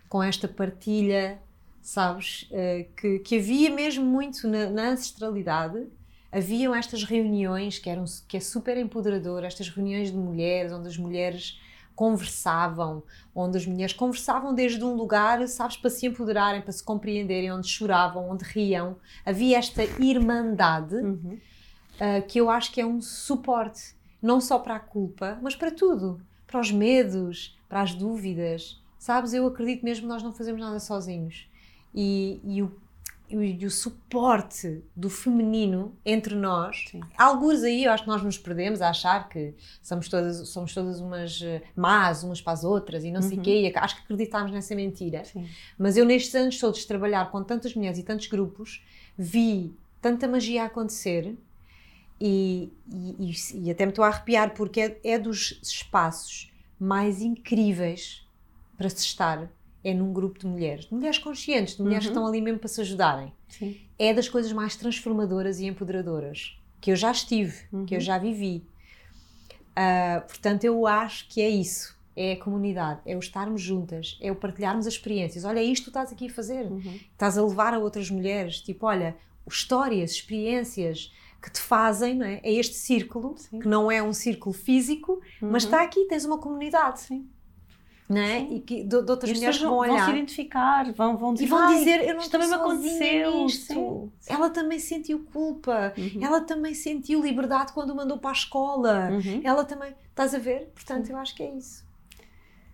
Speaker 3: com esta partilha, sabes? Uh, que, que havia mesmo muito na, na, ancestralidade. Haviam estas reuniões que eram que é super empoderador, estas reuniões de mulheres, onde as mulheres conversavam, onde as mulheres conversavam desde um lugar, sabes, para se empoderarem, para se compreenderem, onde choravam, onde riam. Havia esta irmandade uhum. uh, que eu acho que é um suporte não só para a culpa, mas para tudo, para os medos, para as dúvidas. Sabes, eu acredito mesmo que nós não fazemos nada sozinhos. E, e o e o suporte do feminino entre nós, Sim. alguns aí eu acho que nós nos perdemos a achar que somos todas, somos todas umas eh, más umas para as outras e não uhum. sei o quê, e acho que acreditamos nessa mentira. Sim. Mas eu nestes anos todos de trabalhar com tantas mulheres e tantos grupos, vi tanta magia acontecer e, e, e, até me estou a arrepiar porque é, é, dos espaços mais incríveis para se estar é num grupo de mulheres, de mulheres conscientes, de mulheres uhum. que estão ali mesmo para se ajudarem. Sim. É das coisas mais transformadoras e empoderadoras que eu já estive, uhum. que eu uhum. já vivi. Uh, portanto, eu acho que é isso. É a comunidade, é o estarmos juntas, é o partilharmos as experiências. Olha, é isto que tu estás aqui a fazer. Uhum. Estás a levar a outras mulheres. Tipo, olha, histórias, experiências, que te fazem, não é? É este círculo, Sim. que não é um círculo físico, uhum. mas está aqui, tens uma comunidade. Sim. Não é? Sim. E que, de, de outras mulheres que vão olhar.
Speaker 2: Vão se identificar, vão, vão
Speaker 3: dizer,
Speaker 2: e
Speaker 3: vão dizer eu não
Speaker 2: isto também me aconteceu.
Speaker 3: Sim. Ela também sentiu culpa, uhum. ela também sentiu liberdade quando mandou para a escola, uhum. ela também. Estás a ver? Portanto, eu acho que é isso.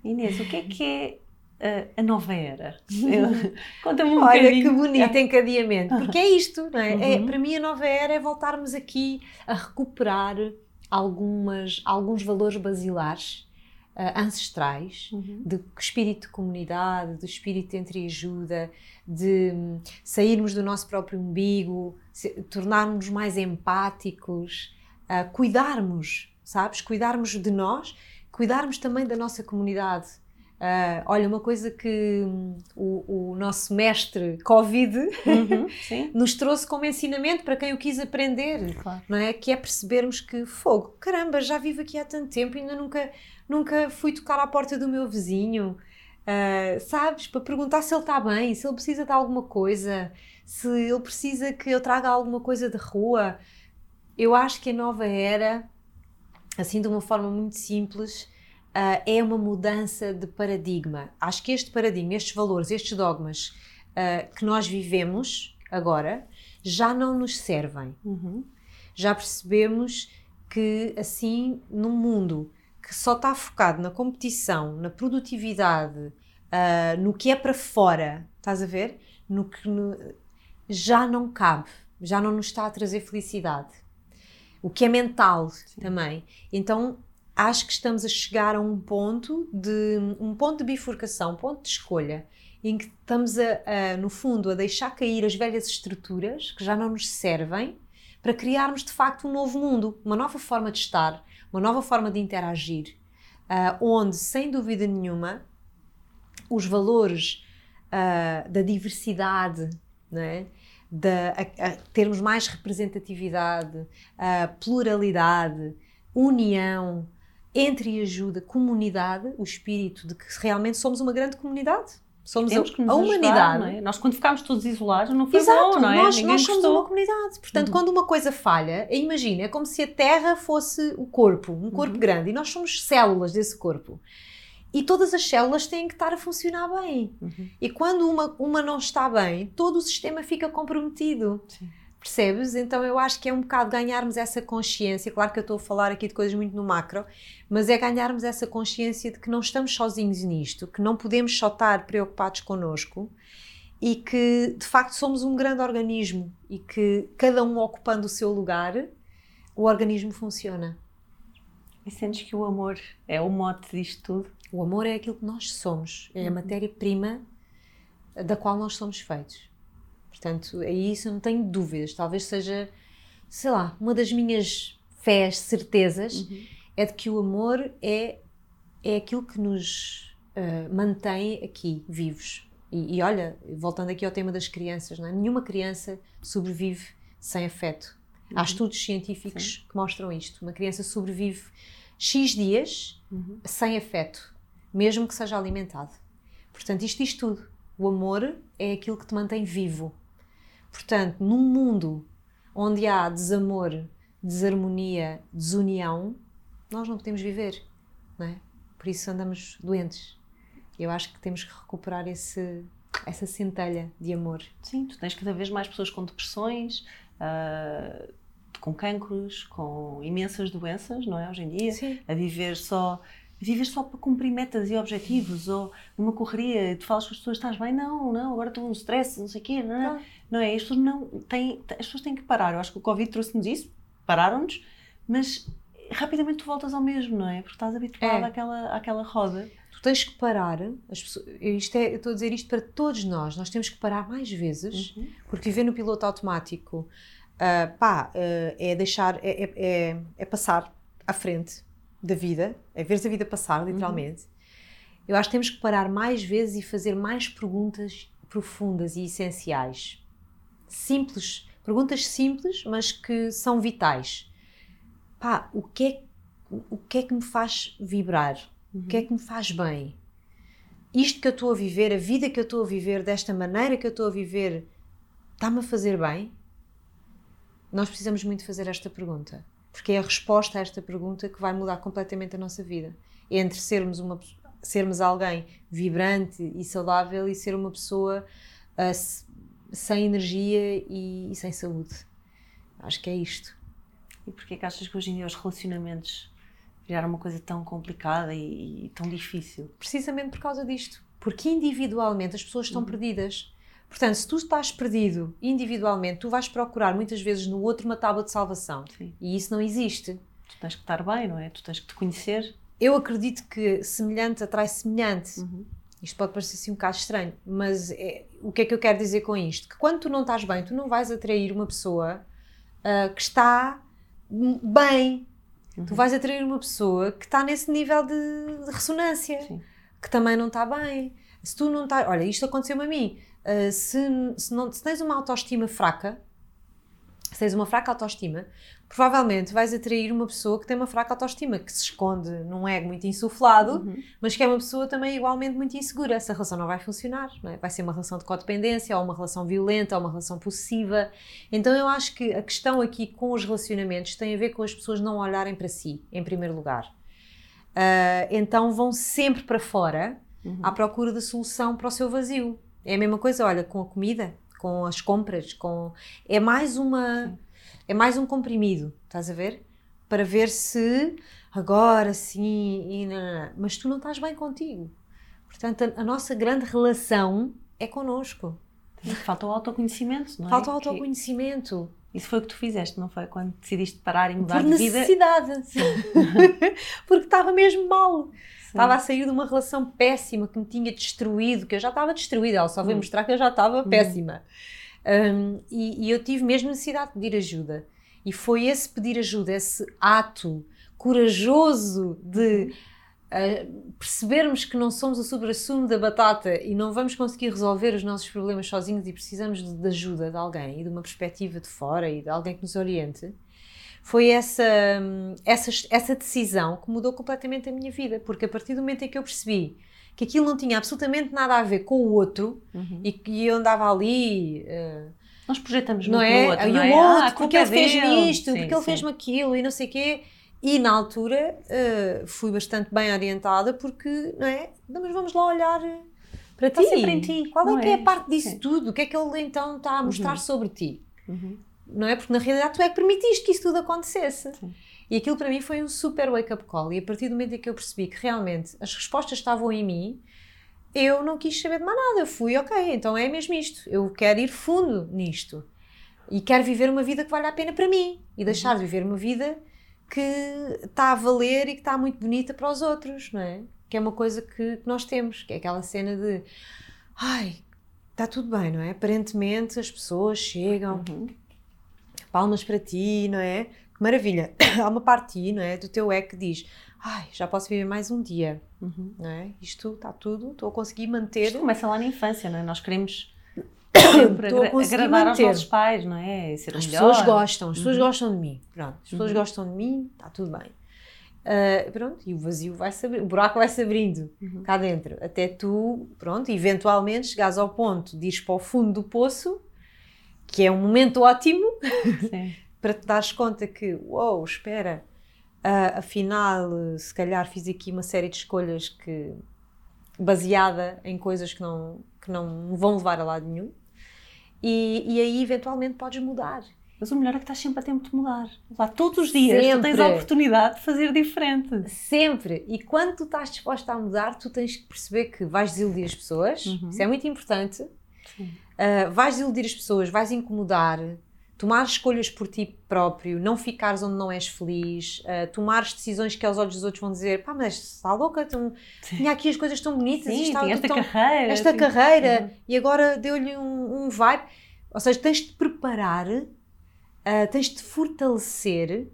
Speaker 2: Inês, o que é que é a, nova era. Conta-me um
Speaker 3: Olha
Speaker 2: bocadinho.
Speaker 3: que bonito encadeamento, porque é isto, não é? é uhum. é? Para mim a nova era é voltarmos aqui a recuperar algumas, alguns valores basilares uh, ancestrais uhum. de espírito de comunidade, de espírito de entreajuda, de um, sairmos do nosso próprio umbigo, tornarmos mais empáticos, uh, cuidarmos, sabes? Cuidarmos de nós, cuidarmos também da nossa comunidade Uh, olha, uma coisa que um, o, o, nosso mestre Covid uhum, nos trouxe como ensinamento para quem o quis aprender, claro. não é? Que é percebermos que fogo, caramba, já vivo aqui há tanto tempo e ainda nunca, nunca fui tocar à porta do meu vizinho, uh, sabes? Para perguntar se ele está bem, se ele precisa de alguma coisa, se ele precisa que eu traga alguma coisa de rua. Eu acho que a nova era, assim de uma forma muito simples, uh, é uma mudança de paradigma. Acho que este paradigma, estes valores, estes dogmas uh, que nós vivemos agora já não nos servem. Uhum. Já percebemos que, assim, num mundo que só está focado na competição, na produtividade, uh, no que é para fora, estás a ver? No que no, já não cabe, já não nos está a trazer felicidade. O que é mental Sim. também. Então acho que estamos a chegar a um ponto de um ponto de bifurcação, um ponto de escolha, em que estamos a, a, no fundo a deixar cair as velhas estruturas que já não nos servem para criarmos de facto um novo mundo, uma nova forma de estar, uma nova forma de interagir, uh, onde sem dúvida nenhuma os valores uh, da diversidade, né? da a, termos mais representatividade, pluralidade, união, entre e ajuda, comunidade, o espírito de que realmente somos uma grande comunidade. Somos a, a
Speaker 2: ajudar,
Speaker 3: humanidade.
Speaker 2: não é? Nós, quando ficámos todos isolados, não foi
Speaker 3: Exato,
Speaker 2: bom, não é?
Speaker 3: nós,
Speaker 2: Ninguém
Speaker 3: nós somos uma comunidade. Portanto,
Speaker 2: Uhum.
Speaker 3: quando uma coisa falha, imagina, é como se a Terra fosse o corpo, um corpo
Speaker 2: Uhum.
Speaker 3: grande, e nós somos células desse corpo. E todas as células têm que estar a funcionar bem.
Speaker 2: Uhum.
Speaker 3: E quando uma, uma não está bem, todo o sistema fica comprometido.
Speaker 2: Sim.
Speaker 3: Percebes? Então eu acho que é um bocado ganharmos essa consciência. Claro que eu estou a falar aqui de coisas muito no macro, mas é ganharmos essa consciência de que não estamos sozinhos nisto, que não podemos só estar preocupados connosco e que de facto somos um grande organismo e que cada um ocupando o seu lugar, o organismo funciona.
Speaker 2: E sentes que o amor é o mote disto tudo?
Speaker 3: O amor é aquilo que nós somos, é a
Speaker 2: Uhum.
Speaker 3: matéria-prima da qual nós somos feitos. Portanto, é isso, eu não tenho dúvidas. Talvez seja, sei lá, uma das minhas fés, certezas, é de que o amor é, é aquilo que nos ah, mantém aqui, vivos. E, e olha, voltando aqui ao tema das crianças, não é? nenhuma criança sobrevive sem afeto. Há estudos científicos que mostram isto. Uma criança sobrevive X dias
Speaker 2: Uhum.
Speaker 3: sem afeto, mesmo que seja alimentado. Portanto, isto diz tudo. O amor é aquilo que te mantém vivo. Portanto, num mundo onde há desamor, desarmonia, desunião, nós não podemos viver, não é? Por isso andamos doentes. Eu acho que temos que recuperar esse, essa centelha de amor.
Speaker 2: Sim, tu tens cada vez mais pessoas com depressões, ah, com cancros, com imensas doenças, não é? Hoje em dia,
Speaker 3: Sim.
Speaker 2: a viver só. Viver só para cumprir metas e objetivos, ou numa correria, tu falas com as pessoas, estás bem? Não, não, agora estou num stress, não sei o quê, não, não. Não é? As pessoas, não têm, as pessoas têm que parar. Eu acho que o Covid trouxe-nos isso, pararam-nos, mas rapidamente tu voltas ao mesmo, não é? Porque estás habituado
Speaker 3: É.
Speaker 2: àquela, àquela roda.
Speaker 3: Tu tens que parar. As pessoas, isto é, eu estou a dizer isto para todos nós. Nós temos que parar mais vezes,
Speaker 2: Uhum.
Speaker 3: porque viver no piloto automático, ah, pá, ah, é deixar, é, é, é- é passar à frente da vida, é ver a vida passar, literalmente. Eu acho que temos que parar mais vezes e fazer mais perguntas profundas e essenciais. Simples, perguntas simples, mas que são vitais. Pá, o que é, o que, é que me faz vibrar? O que é que me faz bem? Isto que eu estou a viver, a vida que eu estou a viver, desta maneira que eu estou a viver, está-me a fazer bem? Nós precisamos muito fazer esta pergunta, porque é a resposta a esta pergunta que vai mudar completamente a nossa vida. Entre sermos, uma, sermos alguém vibrante e saudável e ser uma pessoa se- sem energia e, e sem saúde. Acho que é isto.
Speaker 2: E porquê que achas que hoje em dia os relacionamentos viraram uma coisa tão complicada e, e tão difícil?
Speaker 3: precisamente por causa disto. Porque individualmente as pessoas estão perdidas. Portanto, se tu estás perdido individualmente, tu vais procurar muitas vezes no outro uma tábua de salvação.
Speaker 2: Sim.
Speaker 3: E isso não existe.
Speaker 2: Tu tens que estar bem, não é? Tu tens que te conhecer.
Speaker 3: Eu acredito que semelhante atrai semelhante.
Speaker 2: Uhum.
Speaker 3: Isto pode parecer assim um bocado estranho, mas é- o que é que eu quero dizer com isto? Que quando tu não estás bem, tu não vais atrair uma pessoa ah, que está bem. Tu vais atrair uma pessoa que está nesse nível de, de ressonância.
Speaker 2: Sim.
Speaker 3: que também não está bem. Se tu não estás. Olha, isto aconteceu-me a mim. Uh, se, se, não, se tens uma autoestima fraca, se tens uma fraca autoestima, provavelmente vais atrair uma pessoa que tem uma fraca autoestima, que se esconde num ego muito insuflado,
Speaker 2: Uhum.
Speaker 3: mas que é uma pessoa também igualmente muito insegura. Essa relação não vai funcionar, não é? vai ser uma relação de codependência, ou uma relação violenta, ou uma relação possessiva. Então eu acho que a questão aqui com os relacionamentos tem a ver com as pessoas não olharem para si, em primeiro lugar. Ah, então vão sempre para fora
Speaker 2: Uhum.
Speaker 3: à procura da solução para o seu vazio. É a mesma coisa, olha, com a comida, com as compras, com é mais uma é mais um comprimido, estás a ver? Para ver se agora sim, e não. mas tu não estás bem contigo. Portanto, a, a nossa grande relação é connosco.
Speaker 2: Falta o autoconhecimento, não é?
Speaker 3: Falta o
Speaker 2: Que-
Speaker 3: autoconhecimento.
Speaker 2: Isso foi o que tu fizeste, não foi? Quando decidiste parar e mudar
Speaker 3: Por
Speaker 2: de vida.
Speaker 3: necessidade. Porque estava mesmo mal. Estava a sair de uma relação péssima que me tinha destruído, que eu já estava destruída, ela só veio
Speaker 2: Hum.
Speaker 3: mostrar que eu já estava péssima. Um, e, e eu tive mesmo necessidade de pedir ajuda. E foi esse pedir ajuda, esse ato corajoso de uh, percebermos que não somos o supra-sumo da batata e não vamos conseguir resolver os nossos problemas sozinhos e precisamos de, de ajuda de alguém e de uma perspectiva de fora e de alguém que nos oriente. Foi essa, essa, essa decisão que mudou completamente a minha vida, porque a partir do momento em que eu percebi que aquilo não tinha absolutamente nada a ver com o outro
Speaker 2: Uhum.
Speaker 3: e que eu andava ali. eh,
Speaker 2: Nós projetamos
Speaker 3: não
Speaker 2: muito
Speaker 3: é?
Speaker 2: no outro,
Speaker 3: e
Speaker 2: não
Speaker 3: o
Speaker 2: é?
Speaker 3: outro,
Speaker 2: Ah,
Speaker 3: porque ele
Speaker 2: é
Speaker 3: fez
Speaker 2: dele.
Speaker 3: isto,
Speaker 2: Sim,
Speaker 3: porque ele fez-me aquilo e não sei o quê. E na altura eh, fui bastante bem orientada porque, não é? Mas vamos lá olhar eh, para
Speaker 2: Está
Speaker 3: ti.
Speaker 2: sempre em ti,
Speaker 3: Qual
Speaker 2: não
Speaker 3: é que é
Speaker 2: é?
Speaker 3: a parte disso
Speaker 2: Sim.
Speaker 3: tudo? O que é que ele então está a mostrar
Speaker 2: Uhum.
Speaker 3: sobre ti?
Speaker 2: Uhum.
Speaker 3: Não é? Porque na realidade tu é que permitiste que isso tudo acontecesse.
Speaker 2: Sim.
Speaker 3: E aquilo para mim foi um super wake-up call. E a partir do momento em que eu percebi que realmente as respostas estavam em mim, eu não quis saber de mais nada. Eu fui, ok, então é mesmo isto. Eu quero ir fundo nisto. E quero viver uma vida que vale a pena para mim. E deixar de viver uma vida que está a valer e que está muito bonita para os outros, não é? Que é uma coisa que, que nós temos, que é aquela cena de ai, está tudo bem, não é? Aparentemente as pessoas chegam,
Speaker 2: Uhum.
Speaker 3: Palmas para ti, não é? Que maravilha. Há uma parte de ti, não é? Do teu é que diz, ai, já posso viver mais um dia,
Speaker 2: Uhum.
Speaker 3: não é? Isto está tudo, estou a conseguir manter.
Speaker 2: Isto começa lá na infância, não é? Nós queremos sempre agra- agradar aos
Speaker 3: manter.
Speaker 2: nossos pais, não é? Ser
Speaker 3: As
Speaker 2: melhor.
Speaker 3: pessoas gostam, as pessoas
Speaker 2: Uhum.
Speaker 3: gostam de mim. Pronto, as pessoas
Speaker 2: Uhum.
Speaker 3: gostam de mim, está tudo bem. Ah, pronto, e o vazio vai se abrir, o buraco vai se abrindo
Speaker 2: Uhum.
Speaker 3: cá dentro, até tu, pronto, eventualmente chegares ao ponto de para o fundo do poço, que é um momento ótimo para te dares conta que, uou, espera, ah, afinal, se calhar fiz aqui uma série de escolhas que baseada em coisas que não, que não vão levar a lado nenhum. E, e aí, eventualmente, podes mudar.
Speaker 2: Mas o melhor é que estás sempre a tempo de mudar. Lá, todos os dias tu tens
Speaker 3: Sempre.
Speaker 2: a oportunidade de fazer diferente.
Speaker 3: Sempre. E quando tu estás disposta a mudar, tu tens que perceber que vais desiludir as pessoas.
Speaker 2: Uhum.
Speaker 3: Isso é muito importante.
Speaker 2: Sim.
Speaker 3: Uh, vais desiludir as pessoas, vais incomodar, tomar escolhas por ti próprio, não ficares onde não és feliz, uh, tomar decisões que aos olhos dos outros vão dizer pá, mas está louca, tão- tinha aqui as coisas tão bonitas,
Speaker 2: Sim,
Speaker 3: estava
Speaker 2: esta
Speaker 3: tão-
Speaker 2: carreira.
Speaker 3: esta carreira
Speaker 2: Uhum.
Speaker 3: e agora deu-lhe um, um vibe. Ou seja, tens de te preparar, uh, tens de fortalecer.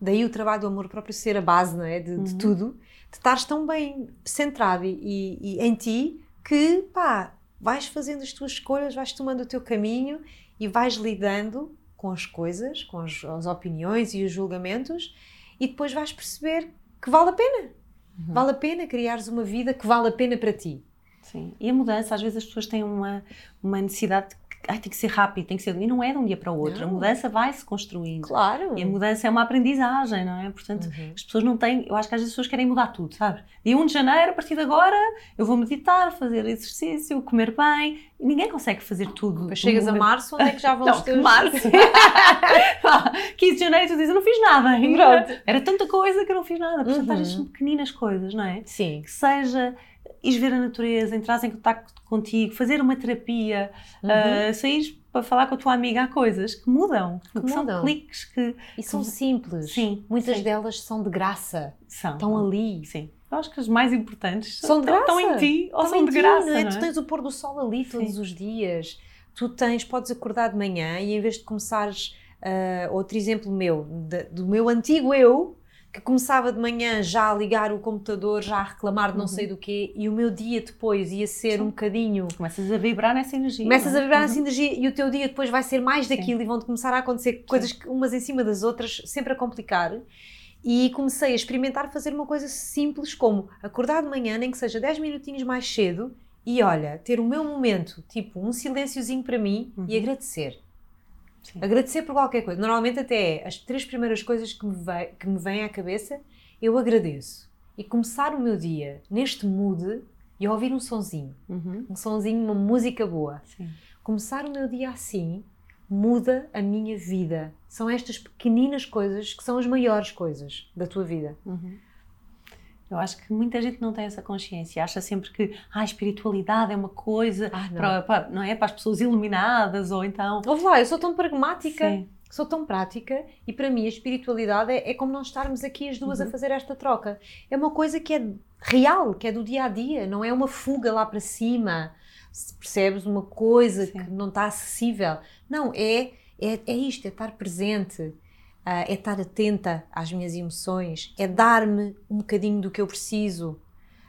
Speaker 3: Daí o trabalho do amor próprio ser a base não é? de, de
Speaker 2: Uhum.
Speaker 3: tudo, de estares tão bem centrado e, e- e em ti que pá, vais fazendo as tuas escolhas, vais tomando o teu caminho e vais lidando com as coisas, com as, as opiniões e os julgamentos e depois vais perceber que vale a pena.
Speaker 2: Uhum.
Speaker 3: Vale a pena criares uma vida que vale a pena para ti.
Speaker 2: Sim. E a mudança, às vezes as pessoas têm uma, uma necessidade ai, tem que ser rápido, tem que ser. E não é de um dia para o outro.
Speaker 3: Não.
Speaker 2: A mudança vai-se construindo.
Speaker 3: Claro.
Speaker 2: E a mudança é uma aprendizagem, não é? Portanto,
Speaker 3: Uhum.
Speaker 2: as pessoas não têm. Eu acho que às vezes as pessoas querem mudar tudo, sabes? Dia 1 de janeiro, a partir de agora, eu vou meditar, fazer exercício, comer bem. E ninguém consegue fazer tudo.
Speaker 3: Depois chegas a
Speaker 2: Um-
Speaker 3: março, onde é que já vão
Speaker 2: Não,
Speaker 3: os teus...
Speaker 2: março. Pá, 15 de janeiro tu dizes, eu não fiz nada ainda.
Speaker 3: Pronto.
Speaker 2: Era tanta coisa que eu não fiz nada. Portanto,
Speaker 3: Uhum.
Speaker 2: às vezes são pequeninas coisas, não é?
Speaker 3: Sim.
Speaker 2: Que seja ires ver a natureza, entrar em contato contigo, fazer uma terapia,
Speaker 3: Uhum.
Speaker 2: uh, saíres para falar com a tua amiga, há coisas que mudam, que,
Speaker 3: Que
Speaker 2: são
Speaker 3: mudam.
Speaker 2: cliques que
Speaker 3: E são simples.
Speaker 2: Sim,
Speaker 3: Muitas
Speaker 2: sim.
Speaker 3: delas são de graça.
Speaker 2: são.
Speaker 3: Estão ali.
Speaker 2: Sim. Eu acho que as mais importantes
Speaker 3: São de
Speaker 2: estão, estão em
Speaker 3: graça.
Speaker 2: ti ou
Speaker 3: Estão
Speaker 2: são de
Speaker 3: ti,
Speaker 2: graça.
Speaker 3: não é?
Speaker 2: não
Speaker 3: Tu
Speaker 2: é?
Speaker 3: tens o pôr do sol ali todos
Speaker 2: Sim.
Speaker 3: os dias. Tu tens, podes acordar de manhã e em vez de começares, ah, outro exemplo meu, de- do meu antigo eu, que começava de manhã já a ligar o computador, já a reclamar de não
Speaker 2: Uhum.
Speaker 3: sei do quê, e o meu dia depois ia ser um bocadinho
Speaker 2: Começas a vibrar nessa energia.
Speaker 3: Começas
Speaker 2: não
Speaker 3: a
Speaker 2: é?
Speaker 3: vibrar
Speaker 2: Uhum.
Speaker 3: essa energia e o teu dia depois vai ser mais daquilo e vão-te começar a acontecer coisas que umas em cima das outras, sempre a complicar. E comecei a experimentar fazer uma coisa simples como acordar de manhã, nem que seja 10 minutinhos mais cedo, e olha, ter o meu momento, tipo um silênciozinho para mim e
Speaker 2: Uhum.
Speaker 3: agradecer.
Speaker 2: Sim.
Speaker 3: Agradecer por qualquer coisa. Normalmente até as três primeiras coisas que me, vem, que me vêm à cabeça, eu agradeço. E começar o meu dia neste mood e ouvir um sonzinho.
Speaker 2: Uhum.
Speaker 3: Um sonzinho, uma música boa
Speaker 2: Sim.
Speaker 3: começar o meu dia assim muda a minha vida. São estas pequeninas coisas que são as maiores coisas da tua vida.
Speaker 2: Uhum. Eu acho que muita gente não tem essa consciência. Acha sempre que ah, a espiritualidade é uma coisa
Speaker 3: Ah, não.
Speaker 2: para, para- não é? para as pessoas iluminadas ou então.
Speaker 3: Ouve lá, eu sou tão pragmática,
Speaker 2: Sim.
Speaker 3: sou tão prática e para mim a espiritualidade é, é como nós estarmos aqui as duas
Speaker 2: Uhum.
Speaker 3: a fazer esta troca. É uma coisa que é real, que é do dia a dia, não é uma fuga lá para cima. Se percebes uma coisa
Speaker 2: Sim.
Speaker 3: que não está acessível. Não, é, é, é isto, é estar presente, é estar atenta às minhas emoções, é dar-me um bocadinho do que eu preciso.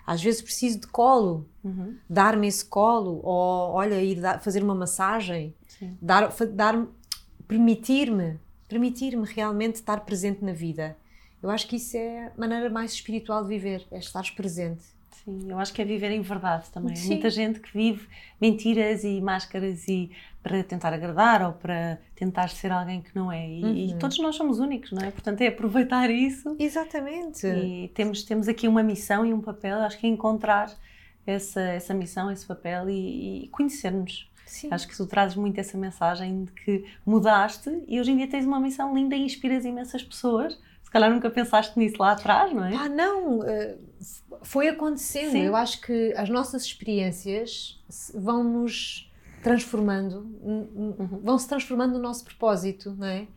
Speaker 3: Às vezes preciso de colo,
Speaker 2: Uhum.
Speaker 3: dar-me esse colo, ou olha, ir dar- fazer uma massagem,
Speaker 2: Sim.
Speaker 3: dar, dar permitir-me permitir-me realmente estar presente na vida. Eu acho que isso é a maneira mais espiritual de viver, é estar presente.
Speaker 2: Sim, eu acho que é viver em verdade também.
Speaker 3: Sim.
Speaker 2: Muita gente que vive mentiras e máscaras e para tentar agradar ou para tentar ser alguém que não é. E, e
Speaker 3: Uhum.
Speaker 2: todos nós somos únicos, não é? Portanto, é aproveitar isso
Speaker 3: Exatamente.
Speaker 2: e temos, temos aqui uma missão e um papel. Acho que é encontrar essa, essa missão, esse papel e, e conhecer-nos.
Speaker 3: Sim.
Speaker 2: Acho que tu trazes muito essa mensagem de que mudaste e hoje em dia tens uma missão linda e inspiras imensas pessoas. Se calhar nunca pensaste nisso lá atrás, não é?
Speaker 3: Pá, não, eh, foi acontecendo.
Speaker 2: Sim.
Speaker 3: Eu acho que as nossas experiências se- vão-nos transformando,
Speaker 2: Uhum.
Speaker 3: vão-se transformando no nosso propósito, não é?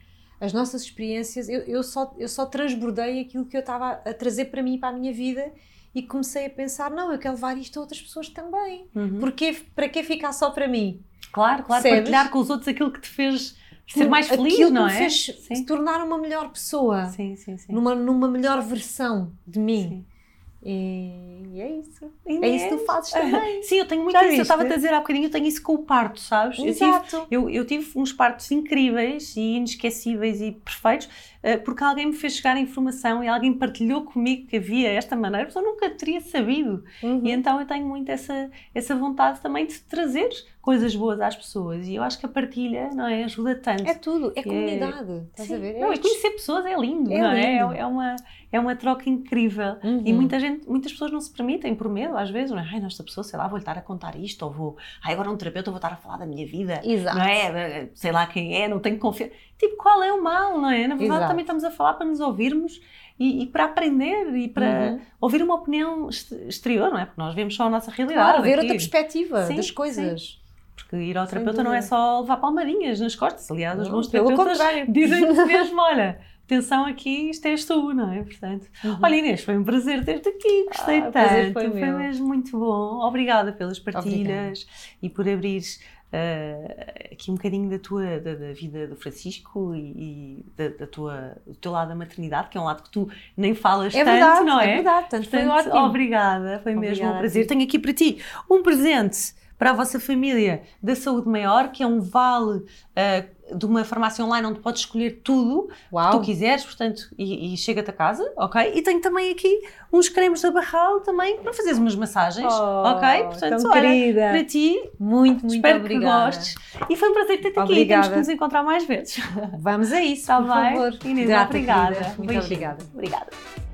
Speaker 3: As nossas experiências, eu, eu só, eu só transbordei aquilo que eu estava a trazer para mim e para a minha vida e comecei a pensar, não, eu quero levar isto a outras pessoas também.
Speaker 2: Uhum.
Speaker 3: Porquê, para que ficar só para mim?
Speaker 2: Claro, claro,
Speaker 3: Percebes?
Speaker 2: partilhar com os outros aquilo que te fez ser mais feliz,
Speaker 3: Aquilo
Speaker 2: não
Speaker 3: que
Speaker 2: é?
Speaker 3: fez se
Speaker 2: Sim.
Speaker 3: tornar uma melhor pessoa,
Speaker 2: sim, sim, sim.
Speaker 3: numa, numa melhor versão de mim.
Speaker 2: Sim.
Speaker 3: E, e é isso.
Speaker 2: E
Speaker 3: É isso que tu fazes também.
Speaker 2: Sim, eu tenho muito
Speaker 3: Já
Speaker 2: isso. Eu
Speaker 3: viste?
Speaker 2: estava a dizer há bocadinho, eu tenho isso com o parto, sabes? Eu tive,
Speaker 3: Exato.
Speaker 2: eu, eu tive uns partos incríveis e inesquecíveis e perfeitos porque alguém me fez chegar a informação e alguém partilhou comigo que havia esta maneira, mas eu nunca teria sabido.
Speaker 3: Uhum.
Speaker 2: E então eu tenho muito essa, essa vontade também de trazer coisas boas às pessoas. E eu acho que a partilha, não é? Ajuda tanto.
Speaker 3: É tudo, é
Speaker 2: É-
Speaker 3: comunidade. Estás
Speaker 2: Sim.
Speaker 3: a ver? É
Speaker 2: Não, e conhecer pessoas é lindo,
Speaker 3: É
Speaker 2: não é?
Speaker 3: lindo.
Speaker 2: É, é uma, é uma troca incrível.
Speaker 3: Uhum.
Speaker 2: E muita gente, muitas pessoas não se permitem por medo, às vezes, não é? Ai, nesta pessoa, sei lá, vou-lhe estar a contar isto, ou vou, ai, agora um terapeuta, vou estar a falar da minha vida,
Speaker 3: Exato.
Speaker 2: não é? Sei lá quem é, não tenho confiança. Tipo, qual é o mal, não é? Na verdade,
Speaker 3: Exato.
Speaker 2: Também estamos a falar para nos ouvirmos e, e para aprender e para
Speaker 3: Uhum.
Speaker 2: ouvir uma opinião ex- exterior, não é? Porque nós vemos só a nossa realidade.
Speaker 3: Claro, ver
Speaker 2: aqui.
Speaker 3: outra perspectiva
Speaker 2: Sim,
Speaker 3: das coisas.
Speaker 2: Porque ir ao
Speaker 3: Sem
Speaker 2: terapeuta não é
Speaker 3: dúvida.
Speaker 2: só levar palmadinhas nas costas. Aliás, os bons terapeutas dizem-te mesmo, olha, atenção aqui, isto és tu, não é? Portanto, olha Inês, foi um prazer ter-te aqui, gostei
Speaker 3: Uhum. Ah, o prazer
Speaker 2: tanto,
Speaker 3: foi meu.
Speaker 2: mesmo muito bom. Obrigada pelas partilhas e por abrires eh, aqui um bocadinho da tua da, da vida do Francisco e, e da, da tua, do teu lado da maternidade, que é um lado que tu nem falas
Speaker 3: É
Speaker 2: tanto,
Speaker 3: verdade,
Speaker 2: não é?
Speaker 3: é verdade. Portanto, foi ótimo.
Speaker 2: obrigada, foi mesmo
Speaker 3: Obrigada
Speaker 2: um
Speaker 3: a
Speaker 2: prazer. Tenho aqui para ti um presente para a vossa família da Saúde Maior, que é um vale ah, de uma farmácia online onde podes escolher tudo que tu quiseres, portanto, e, e chega-te a casa, ok? E tenho também aqui uns cremes da Barral também para fazeres umas massagens,
Speaker 3: Oh,
Speaker 2: ok? Portanto, olha,
Speaker 3: querida.
Speaker 2: para ti,
Speaker 3: Muito, muito
Speaker 2: espero
Speaker 3: obrigada.
Speaker 2: que gostes. E foi um prazer ter-te aqui,
Speaker 3: Obrigada.
Speaker 2: temos que nos encontrar mais vezes.
Speaker 3: Vamos a isso,
Speaker 2: Está
Speaker 3: por
Speaker 2: bem?
Speaker 3: favor.
Speaker 2: Inês,
Speaker 3: Grata,
Speaker 2: obrigada.
Speaker 3: querida. Muito
Speaker 2: Beijinho.
Speaker 3: obrigada.
Speaker 2: Obrigada.